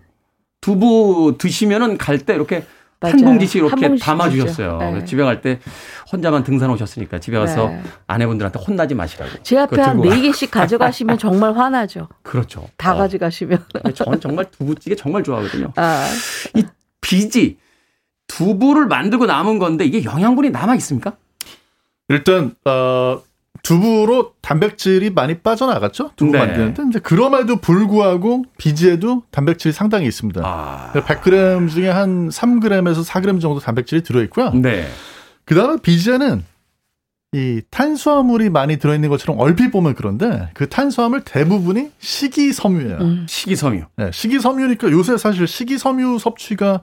Speaker 1: 두부 드시면은 갈 때 이렇게 맞아요. 한 봉지씩 이렇게 봉지씩 담아주셨어요. 네. 집에 갈 때 혼자만 등산 오셨으니까 집에 가서 네. 아내분들한테 혼나지 마시라고.
Speaker 3: 제 앞에 한네 개씩 가져가시면 정말 화나죠. (laughs)
Speaker 1: 그렇죠.
Speaker 3: 다 어. 가져가시면.
Speaker 1: 저는 정말 두부찌개 정말 좋아하거든요. 아. 이 비지 두부를 만들고 남은 건데 이게 영양분이 남아 있습니까?
Speaker 4: 일단 어 두부로 단백질이 많이 빠져나갔죠. 두부 네. 만드는데 이제 그럼에도 불구하고 비지에도 단백질이 상당히 있습니다. 아. 100g 중에 한 3g에서 4g 정도 단백질이 들어 있고요. 네. 그다음에 비지에는 이 탄수화물이 많이 들어있는 것처럼 얼핏 보면 그런데 그 탄수화물 대부분이 식이섬유예요. 음.
Speaker 1: 식이섬유.
Speaker 4: 네, 식이섬유니까 요새 사실 식이섬유 섭취가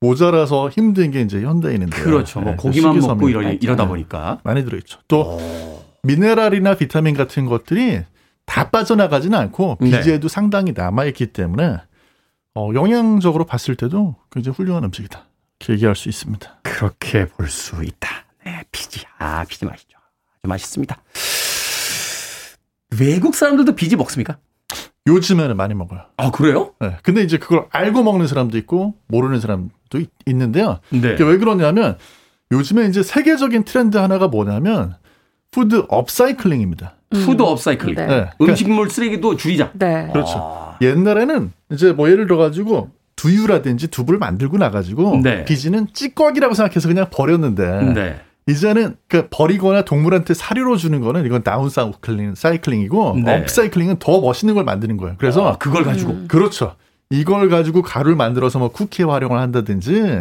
Speaker 4: 모자라서 힘든 게 이제 현대인인데.
Speaker 1: 그렇죠. 뭐 네, 고기만 먹고 이러, 이러다 보니까
Speaker 4: 많이 들어있죠. 또 오. 미네랄이나 비타민 같은 것들이 다 빠져나가지는 않고 네. 비지에도 네. 상당히 남아있기 때문에 어, 영양적으로 봤을 때도 굉장히 훌륭한 음식이다. 이렇게 얘기할 수 있습니다.
Speaker 1: 그렇게 볼 수 있다. 네, 비지. 아, 비지 맛있죠. 아주 맛있습니다. 외국 사람들도 비지 먹습니까?
Speaker 4: 요즘에는 많이 먹어요.
Speaker 1: 아, 그래요?
Speaker 4: 네. 근데 이제 그걸 알고 먹는 사람도 있고, 모르는 사람도 있, 는데요 네. 왜 그러냐면, 요즘에 이제 세계적인 트렌드 하나가 뭐냐면, food upcycling입니다.
Speaker 1: 음. food upcycling. 네. 네. 음식물 쓰레기도 줄이자.
Speaker 4: 네. 그렇죠. 아. 옛날에는 이제 뭐 예를 들어가지고 두유라든지 두부를 만들고 나가지고 네. 비지는 찌꺼기라고 생각해서 그냥 버렸는데 네. 이제는 그 버리거나 동물한테 사료로 주는 거는 이건 downcycling cycling이고 네. upcycling은 더 멋있는 걸 만드는 거예요. 그래서
Speaker 1: 아, 그걸 가지고
Speaker 4: 음. 그렇죠. 이걸 가지고 가루를 만들어서 뭐 쿠키에 활용을 한다든지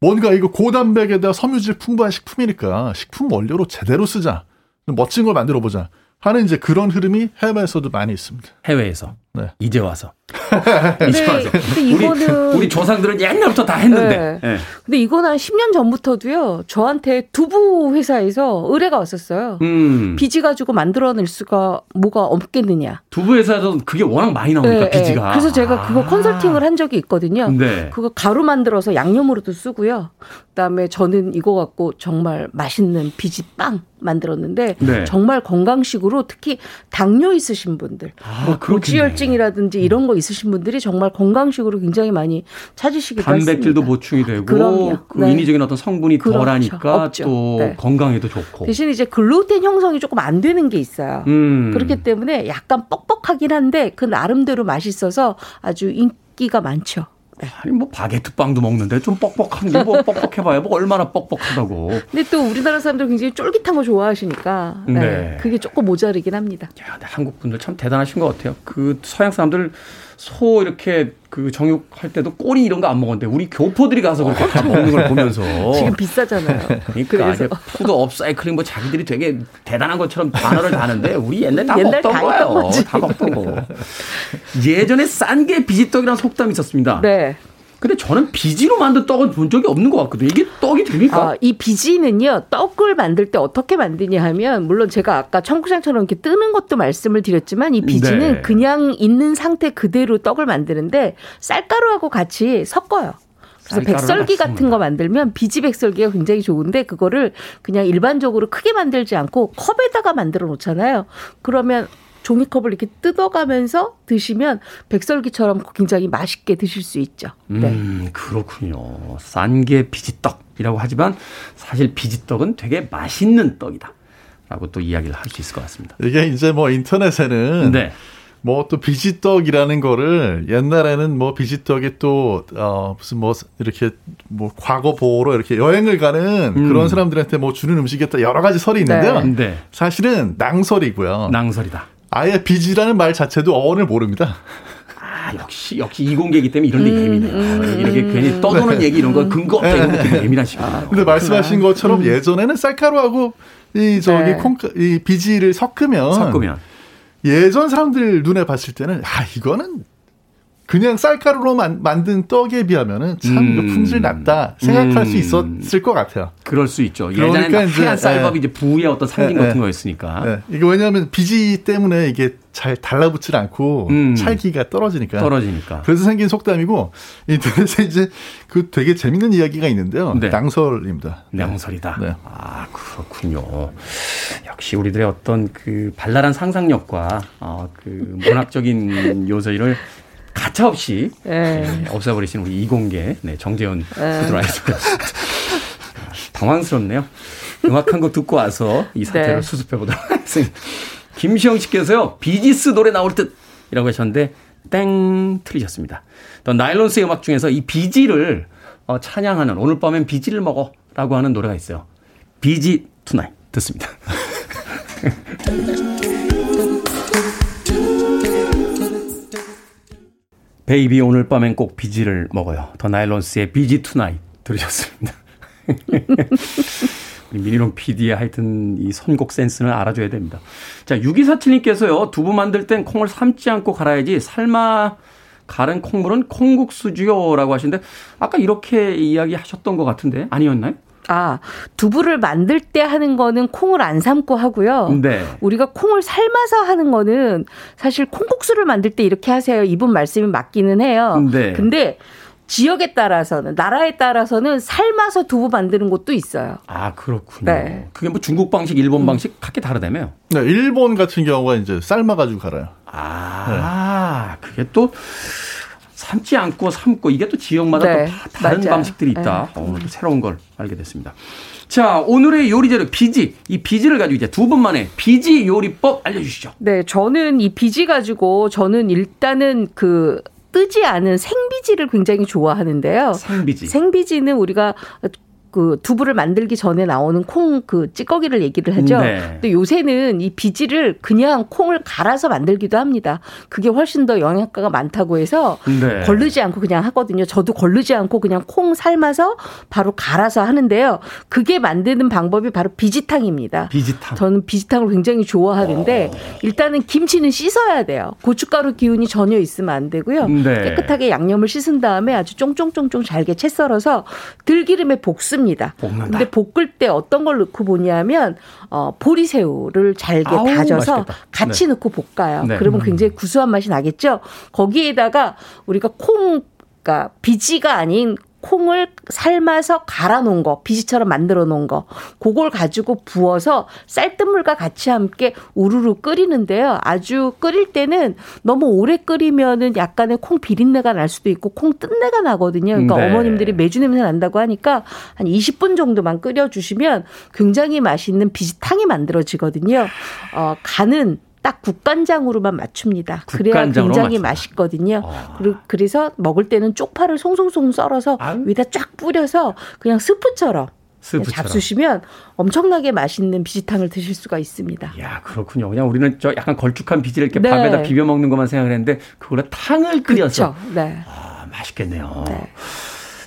Speaker 4: 뭔가 이거 고단백에다 섬유질 풍부한 식품이니까 식품 원료로 제대로 쓰자. 멋진 걸 만들어 보자. 하는 이제 그런 흐름이 해외에서도 많이 있습니다.
Speaker 1: 해외에서. 네. 이제 와서. (laughs) 이제 와서. 근데 이거는 우리, 우리 조상들은 옛날부터 다 했는데. 네.
Speaker 3: 네. 근데 이거는 한 10년 전부터도요. 저한테 두부 회사에서 의뢰가 왔었어요. 음. 비지 가지고 만들어낼 수가 뭐가 없겠느냐.
Speaker 1: 두부 회사에서 그게 워낙 많이 나오니까 네, 네. 비지가.
Speaker 3: 그래서 제가 그거 아. 컨설팅을 한 적이 있거든요. 네. 그거 가루 만들어서 양념으로도 쓰고요. 그다음에 저는 이거 갖고 정말 맛있는 비지 빵 만들었는데 네. 정말 건강식으로 특히 당뇨 있으신 분들, 아, 뭐 고지혈증 이라든지 이런 거 있으신 분들이 정말 건강식으로 굉장히 많이 찾으시기도
Speaker 1: 단백질도 했습니다. 보충이 되고 그럼요. 그 네. 인위적인 어떤 성분이 그렇죠. 덜하니까 없죠. 또 네. 건강에도 좋고
Speaker 3: 대신 이제 글루텐 형성이 조금 안 되는 게 있어요. 음. 그렇기 때문에 약간 뻑뻑하긴 한데 그 나름대로 맛있어서 아주 인기가 많죠.
Speaker 1: 네. 아니 뭐 바게트 빵도 먹는데 좀 뻑뻑한 게 뭐 뻑뻑해봐야 뭐 얼마나 뻑뻑하다고.
Speaker 3: 근데 또 우리나라 사람들 굉장히 쫄깃한 거 좋아하시니까 네. 네. 그게 조금 모자르긴 합니다.
Speaker 1: 야, 한국 분들 참 대단하신 것 같아요. 그 서양 사람들 소 이렇게 그 정육할 때도 꼬리 이런 거 안 먹었는데 우리 교포들이 가서 그렇게 다 먹는 걸 보면서 (laughs)
Speaker 3: 지금 비싸잖아요.
Speaker 1: 그러니까 그래서. food upcycling 뭐 자기들이 되게 대단한 것처럼 단어를 다는데 우리 옛날 다 옛날 먹던 다 거예요. 다 먹던 거. 예전에 싼 게 비지떡이라는 속담이 있었습니다. 네. 근데 저는 비지로 만든 떡은 본 적이 없는 것 같거든요. 이게 떡이 됩니까?
Speaker 3: 아, 이 비지는요, 떡을 만들 때 어떻게 만드냐 하면, 물론 제가 아까 청국장처럼 이렇게 뜨는 것도 말씀을 드렸지만, 이 비지는 네. 그냥 있는 상태 그대로 떡을 만드는데, 쌀가루하고 같이 섞어요. 그래서 백설기 같은 거 만들면 비지 백설기가 굉장히 좋은데 그거를 그냥 일반적으로 크게 만들지 않고 컵에다가 만들어 놓잖아요. 그러면 종이컵을 이렇게 뜯어가면서 드시면 백설기처럼 굉장히 맛있게 드실 수 있죠.
Speaker 1: 네. 음, 그렇군요. 싼 게 비지떡이라고 하지만 사실 비지떡은 되게 맛있는 떡이다. 라고 또 이야기를 할 수 있을 것 같습니다.
Speaker 4: 이게 이제 뭐 인터넷에는 네. 뭐또 비지떡이라는 거를 옛날에는 뭐 비지떡이 또, 어, 무슨 뭐 이렇게 뭐 과거 보러 이렇게 여행을 가는 음. 그런 사람들한테 뭐 주는 음식이었다 여러 가지 설이 있는데요. 네. 네. 사실은 낭설이고요.
Speaker 1: 낭설이다.
Speaker 4: 아예 비지라는 말 자체도 어원을 모릅니다.
Speaker 1: 아, 역시, 역시 이공계이기 때문에 이런 데 음, 예민해요. 음, 이렇게 음, 괜히 떠도는 네. 얘기 이런 거 근거 없다 이런 거 되게 예민하시거든요. 아,
Speaker 4: 근데 말씀하신 것처럼 음. 예전에는 쌀가루하고 이 저기 네. 콩, 이 비지를 섞으면.
Speaker 1: 섞으면.
Speaker 4: 예전 사람들 눈에 봤을 때는 아 이거는 그냥 쌀가루로 만, 만든 떡에 비하면은 참 음. 품질 낮다 생각할 음. 수 있었을 것 같아요.
Speaker 1: 그럴 수 있죠. 예전에 그러니까 하얀 쌀밥이 예. 이제 부의 어떤 상징 예, 같은 예. 거였으니까.
Speaker 4: 예. 이게 왜냐하면 비지 때문에 이게 잘 달라붙질 않고 음. 찰기가 떨어지니까.
Speaker 1: 떨어지니까.
Speaker 4: 그래서 생긴 속담이고 인터넷에 이제 그 되게 재밌는 이야기가 있는데요. 네. 낭설입니다.
Speaker 1: 낭설이다. 네. 아 그렇군요. 역시 우리들의 어떤 그 발랄한 상상력과 어, 그 문학적인 요소를 가차없이 네. 네, 없애버리신 우리 이공계 네, 정재현 food writer였습니다. 당황스럽네요. 음악 한 곡 듣고 와서 이 사태를 네. 수습해 보도록 하겠습니다. 김시영 씨께서요, 비지스 노래 나올 듯! 이라고 하셨는데, 땡! 틀리셨습니다. 또 나일론스의 음악 중에서 이 비지를 어, 찬양하는, 오늘 밤엔 비지를 먹어! 라고 하는 노래가 있어요. Busy Tonight. 듣습니다. (laughs) Baby 오늘 밤엔 꼭 비지를 먹어요. 더 나일론스의 Busy Tonight 들으셨습니다. (laughs) 미니롱 PD의 하여튼 이 선곡 센스는 알아줘야 됩니다. 자, 6247님께서요, 두부 만들 땐 콩을 삶지 않고 갈아야지 삶아 갈은 콩물은 콩국수주요 라고 하시는데, 아까 이렇게 이야기 하셨던 것 같은데, 아니었나요?
Speaker 3: 아, 두부를 만들 때 하는 거는 콩을 안 삶고 하고요. 네. 우리가 콩을 삶아서 하는 거는 사실 콩국수를 만들 때 이렇게 하세요. 이분 말씀이 맞기는 해요. 네. 근데 지역에 따라서는 나라에 따라서는 삶아서 두부 만드는 곳도 있어요.
Speaker 1: 아 그렇군요. 네. 그게 뭐 중국 방식, 일본 방식 각기 다르다며요?
Speaker 4: 네, 일본 같은 경우가 이제 삶아가지고 갈아요.
Speaker 1: 아, 네. 그게 또 삶지 않고 삶고 이게 또 지역마다 네, 또 다른 맞아요. 방식들이 있다. 네. 어, 새로운 걸 알게 됐습니다. 자, 오늘의 요리 재료 비지. 이 비지를 가지고 이제 두 분 만에 비지 요리법 알려주시죠.
Speaker 3: 네, 저는 이 비지 가지고 저는 일단은 그 뜨지 않은 생비지를 굉장히 좋아하는데요.
Speaker 1: 생비지.
Speaker 3: 생비지는 우리가 그 두부를 만들기 전에 나오는 콩 그 찌꺼기를 얘기를 하죠. 네. 근데 요새는 이 비지를 그냥 콩을 갈아서 만들기도 합니다. 그게 훨씬 더 영양가가 많다고 해서 네. 걸르지 않고 그냥 하거든요. 저도 걸르지 않고 그냥 콩 삶아서 바로 갈아서 하는데요. 그게 만드는 방법이 바로 비지탕입니다.
Speaker 1: 비지탕.
Speaker 3: 저는 비지탕을 굉장히 좋아하는데 오. 일단은 김치는 씻어야 돼요. 고춧가루 기운이 전혀 있으면 안 되고요. 네. 깨끗하게 양념을 씻은 다음에 아주 쫑쫑쫑쫑 잘게 채 썰어서 들기름에 볶습니다. 볶습니다. 볶는다. 근데 볶을 때 어떤 걸 넣고 보냐면 어 보리새우를 잘게 아우, 다져서 맛있겠다. 같이 네. 넣고 볶아요. 네. 그러면 음. 굉장히 구수한 맛이 나겠죠. 거기에다가 우리가 콩 그러니까 비지가 아닌 콩을 삶아서 갈아 놓은 거, 비지처럼 만들어 놓은 거, 그걸 가지고 부어서 쌀뜨물과 같이 함께 우르르 끓이는데요. 아주 끓일 때는 너무 오래 끓이면은 약간의 콩 비린내가 날 수도 있고 콩 뜬내가 나거든요. 그러니까 네. 어머님들이 매주 냄새 난다고 하니까 한 20분 정도만 끓여 주시면 굉장히 맛있는 비지탕이 만들어지거든요. 어, 간은 딱 국간장으로만 맞춥니다. 그래야 굉장히 맞춘다. 맛있거든요. 아. 그리고 그래서 먹을 때는 쪽파를 송송송 썰어서 아유. 위에다 쫙 뿌려서 그냥 스프처럼 스프처럼. 잡수시면 엄청나게 맛있는 비지탕을 드실 수가 있습니다.
Speaker 1: 야 그렇군요. 그냥 우리는 저 약간 걸쭉한 비지를 이렇게 네. 밥에다 비벼 먹는 것만 생각을 했는데 그거를 탕을 끓여서
Speaker 3: 그렇죠. 네.
Speaker 1: 아, 맛있겠네요. 네.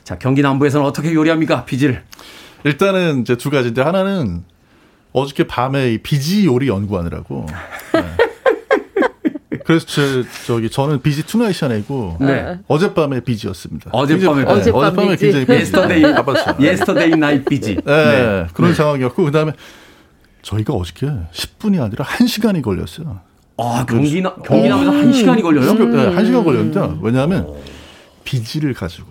Speaker 1: 자 경기 남부에서는 어떻게 요리합니까 비지를?
Speaker 4: 일단은 이제 두 가지인데 하나는 어저께 밤에 이 비지 요리 연구하느라고. 네. (laughs) 그래서 제, 저기 저는 비지 tonight이었고 네. 어젯밤에 비지였습니다.
Speaker 1: 어젯밤에
Speaker 4: 네. 어젯밤 어젯밤에 굉장히
Speaker 1: yesterday yesterday night 비지.
Speaker 4: 네. 네. 그런 네. 상황이었고 그다음에 저희가 어저께 10분이 아니라 1시간이 걸렸어요.
Speaker 1: 아, 경기 남 경기 남부에서 음. 1시간이 걸려요?
Speaker 4: 네, 1시간 걸렸는데 왜냐하면 비지를 가지고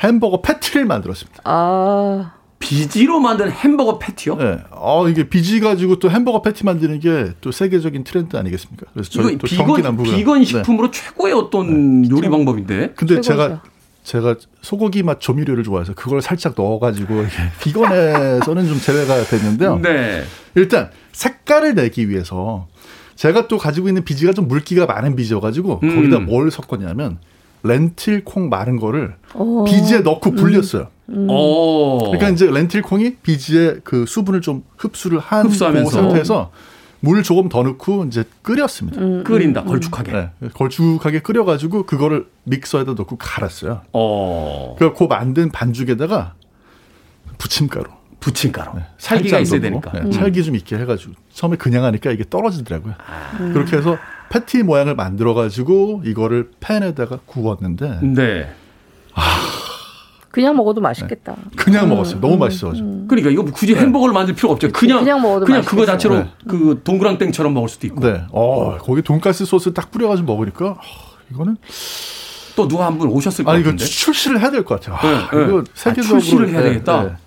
Speaker 4: 햄버거 패티를 만들었습니다.
Speaker 3: 아.
Speaker 1: 비지로 만든 햄버거 패티요?
Speaker 4: 네. 어, 이게 비지 가지고 또 햄버거 패티 만드는 게 또 세계적인 트렌드 아니겠습니까?
Speaker 1: 그래서 저희 또 vegan, vegan 네. 식품으로 네. 최고의 어떤 네. 요리 방법인데.
Speaker 4: 근데 최고죠. 제가 제가 소고기 맛 조미료를 좋아해서 그걸 살짝 넣어가지고 (laughs) 비건에서는 좀 제외가 됐는데요. 네. 일단 색깔을 내기 위해서 제가 또 가지고 있는 비지가 좀 물기가 많은 비지여가지고 음. 거기다 뭘 섞었냐면 렌틸 콩 마른 거를 오. 비지에 넣고 불렸어요. 음. 음. 그러니까 이제 렌틸 콩이 비지에 그 수분을 좀 흡수를 한그 상태에서 물 조금 더 넣고 이제 끓였습니다. 음,
Speaker 1: 끓인다 음. 걸쭉하게.
Speaker 4: 네, 걸쭉하게 끓여가지고 그거를 믹서에다 넣고 갈았어요. 어. 그그 만든 반죽에다가 부침가루.
Speaker 1: 부침가루. 네, 살기가 있어야 되니까. 네,
Speaker 4: 음. 찰기 좀 있게 해가지고 처음에 그냥 하니까 이게 떨어지더라고요. 아. 그렇게 해서 패티 모양을 만들어가지고 이거를 팬에다가 구웠는데. 네.
Speaker 3: 아. 그냥 먹어도 맛있겠다. 네.
Speaker 4: 그냥 음, 먹었어요. 너무 음, 맛있어가지고. 음.
Speaker 1: 그러니까 이거 굳이 네. 햄버거를 만들 필요 없죠. 그냥 그냥 먹어도 그냥 그거 자체로 네. 그 동그랑땡처럼 먹을 수도 있고.
Speaker 4: 네. 어, 거기 돈가스 소스 딱 뿌려가지고 먹으니까 어, 이거는
Speaker 1: 또 누가 한 분 오셨을 것
Speaker 4: 아니,
Speaker 1: 같은데.
Speaker 4: 이거 출시를 해야 될 것 같아요. 네, 아, 이거 세계적으로 아,
Speaker 1: 출시를 해야 되겠다.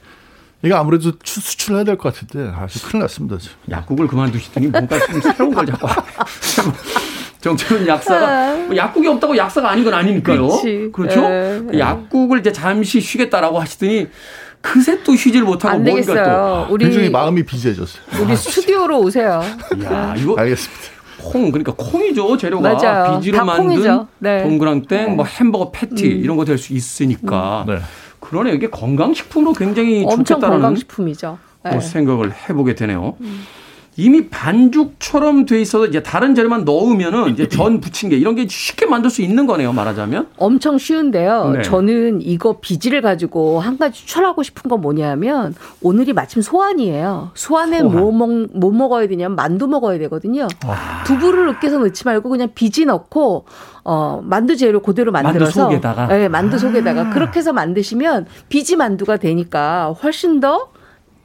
Speaker 1: 네.
Speaker 4: 이거 아무래도 수출해야 될 것 같은데 아주 큰일 났습니다. 지금.
Speaker 1: 약국을 그만두시더니 뭔가 좀 (laughs) 새로운 걸 자꾸 (laughs) 정철은 약사가 뭐 약국이 없다고 약사가 아닌 건 아니니까요. 그치. 그렇죠? 에, 네. 약국을 이제 잠시 쉬겠다라고 하시더니 그새 또 쉬지를 못하고
Speaker 3: 뭔가 또
Speaker 4: 우리 굉장히 마음이 비재졌어요.
Speaker 3: 우리 아, 스튜디오로 오세요.
Speaker 4: 야, 이거 알겠습니다.
Speaker 1: 콩 그러니까 콩이죠 재료가 맞아요. 비지로 만든 네. 동그랑땡 뭐 햄버거 패티 음. 이런 거 될 수 있으니까 음. 네. 그러네 이게 건강식품으로 굉장히
Speaker 3: 엄청 좋겠다라는 건강식품이죠.
Speaker 1: 네. 생각을 해보게 되네요. 음. 이미 반죽처럼 돼 있어서 이제 다른 재료만 넣으면은 이제 전 부침개 이런 게 쉽게 만들 수 있는 거네요, 말하자면.
Speaker 3: 엄청 쉬운데요. 네. 저는 이거 비지를 가지고 한 가지 추천하고 싶은 건 뭐냐면 오늘이 마침 소환이에요. 소환에 소환. 뭐, 먹, 뭐 먹어야 되냐면 만두 먹어야 되거든요. 아. 두부를 으깨서 넣지 말고 그냥 비지 넣고 어, 만두 재료 그대로 만들어서
Speaker 1: 만두 속에다가
Speaker 3: 네, 만두 속에다가 아. 그렇게 해서 만드시면 비지 만두가 되니까 훨씬 더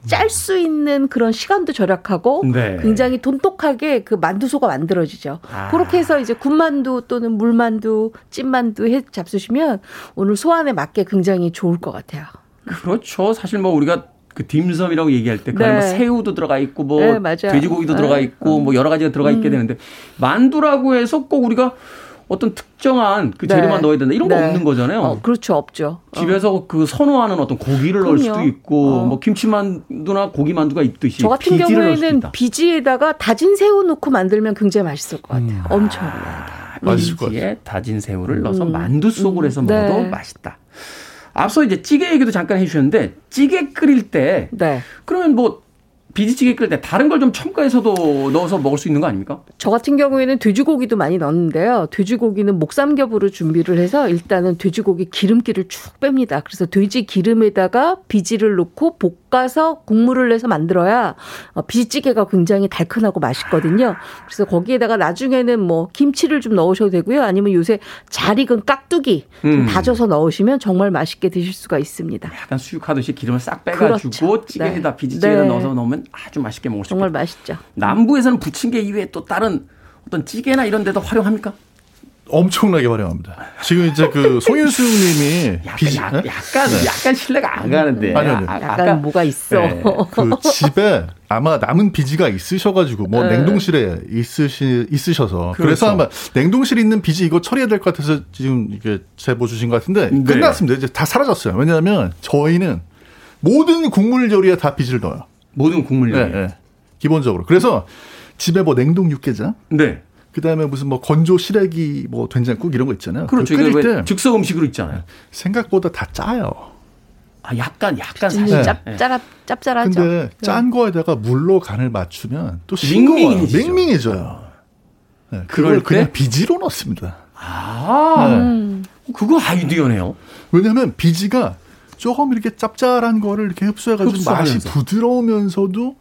Speaker 3: 짤 수 있는 그런 시간도 절약하고 네. 굉장히 돈독하게 그 만두소가 만들어지죠. 아. 그렇게 해서 이제 군만두 또는 물만두, 찐만두 해 잡수시면 오늘 소환에 맞게 굉장히 좋을 것 같아요.
Speaker 1: 그렇죠. 사실 뭐 우리가 그 딤섬이라고 얘기할 때그 네. 뭐 새우도 들어가 있고 뭐 네, 돼지고기도 네. 들어가 있고 뭐 여러 가지가 들어가 있게 음. 되는데 만두라고 해서 꼭 우리가 어떤 특정한 그 재료만 네. 넣어야 된다 이런 거 네. 없는 거잖아요.
Speaker 3: 어, 그렇죠, 없죠.
Speaker 1: 어. 집에서 어. 그 선호하는 어떤 고기를 그럼요. 넣을 수도 있고 어. 뭐 김치만두나 고기만두가 있듯이
Speaker 3: 저 같은 경우에는 비지에다가 다진 새우 넣고 만들면 굉장히 맛있을 것 같아요. 음. 엄청나게. 아,
Speaker 1: 맛있을 것 같아요. 다진 새우를 음. 넣어서 만두 속으로 해서 음. 먹어도 네. 맛있다. 앞서 이제 찌개 얘기도 잠깐 해주셨는데 찌개 끓일 때 네. 그러면 뭐 비지찌개 끓일 때 다른 걸 좀 첨가해서도 넣어서 먹을 수 있는 거 아닙니까?
Speaker 3: 저 같은 경우에는 돼지고기도 많이 넣는데요. 돼지고기는 목삼겹으로 준비를 해서 일단은 돼지고기 기름기를 쭉 뺍니다. 그래서 돼지 기름에다가 비지를 넣고 볶아서 국물을 내서 만들어야 어, 비지찌개가 굉장히 달큰하고 맛있거든요. 그래서 거기에다가 나중에는 뭐 김치를 좀 넣으셔도 되고요. 아니면 요새 잘 익은 깍두기 좀 음. 다져서 넣으시면 정말 맛있게 드실 수가 있습니다.
Speaker 1: 약간 수육하듯이 기름을 싹 빼가지고 그렇죠. 찌개에다 네. 비지찌개를 네. 넣어서 넣으면 아주 맛있게 먹을 수
Speaker 3: 정말 있겠다. 맛있죠.
Speaker 1: 남부에서는 부침개 이외에 또 다른 어떤 찌개나 이런 데도 활용합니까?
Speaker 4: 엄청나게 활용합니다. 지금 이제 그 송윤수 님이 (laughs)
Speaker 1: 약간, 비지, 야, 네? 약간 네. 약간 신뢰가 안 가는데.
Speaker 4: 아니요, 아니요.
Speaker 3: 아, 약간 아까, 뭐가 있어. 네.
Speaker 4: 그 집에 아마 남은 비지가 있으셔가지고 뭐 네. 냉동실에 있으시 있으셔서 그렇죠. 그래서 아마 냉동실에 있는 비지 이거 처리해야 될 것 같아서 지금 이게 제보 주신 것 같은데 네. 끝났습니다. 이제 다 사라졌어요. 왜냐하면 저희는 모든 국물 요리에 다 비지를 넣어요.
Speaker 1: 모든 국물 요리. 네, 네.
Speaker 4: 기본적으로. 그래서 집에 뭐 냉동 육개장. 네. 그다음에 무슨 뭐 건조 시래기 뭐 된장국 이런 거 있잖아요.
Speaker 1: 그렇죠. 끓일 때 즉석 음식으로 있잖아요.
Speaker 4: 생각보다 다 짜요.
Speaker 1: 아 약간 약간 사실
Speaker 3: 네. 짭, 짭, 짭짤하죠.
Speaker 4: 근데 네. 짠 거에다가 물로 간을 맞추면 또 밍밍해지죠. 밍밍해져요. 네, 그걸 그냥 비지로 넣습니다.
Speaker 1: 아, 네. 음. 그거 아이디어네요.
Speaker 4: 왜냐하면 비지가 조금 이렇게 짭짤한 거를 이렇게 흡수해가지고 맛이 부드러우면서도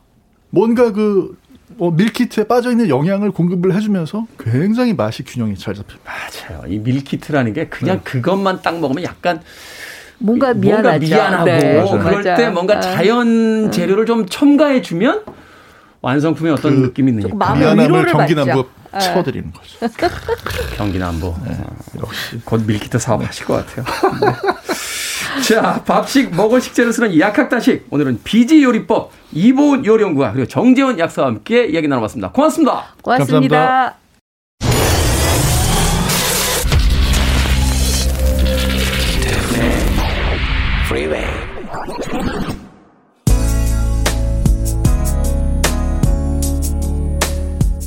Speaker 4: 뭔가 그뭐 meal kit에 빠져 있는 영양을 공급을 해주면서 굉장히 맛이 균형이 잘 잡힙니다.
Speaker 1: 맞아요. 이 meal kit라는 게 그냥 네. 그것만 딱 먹으면 약간
Speaker 3: 뭔가 미안하죠. 뭔가
Speaker 1: 미안하고 네. 그럴 맞아. 때 뭔가 네. 자연 네. 재료를 좀 첨가해 주면 완성품의 어떤 그 느낌이 있느냐.
Speaker 4: 미안함을 경기남부 쳐드리는 거죠.
Speaker 1: 경기남부. 네. 역시 곧 밀키트 사업 하실 것 같아요. (laughs) 네. 자, 밥식 먹을 식재를 쓰는 약학다식. 오늘은 비지 요리법 이보은 요리연구가 그리고 정재원 약사와 함께 이야기 나눠봤습니다. 고맙습니다.
Speaker 3: 고맙습니다. 감사합니다.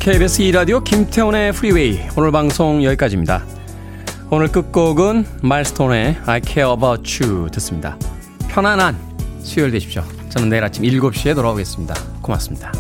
Speaker 1: KBS 2라디오 김태훈의 프리웨이 오늘 방송 여기까지입니다. 오늘 끝곡은 마일스톤의 I Care About You 듣습니다. 편안한 수요일 되십시오. 저는 내일 아침 7시에 돌아오겠습니다. 고맙습니다.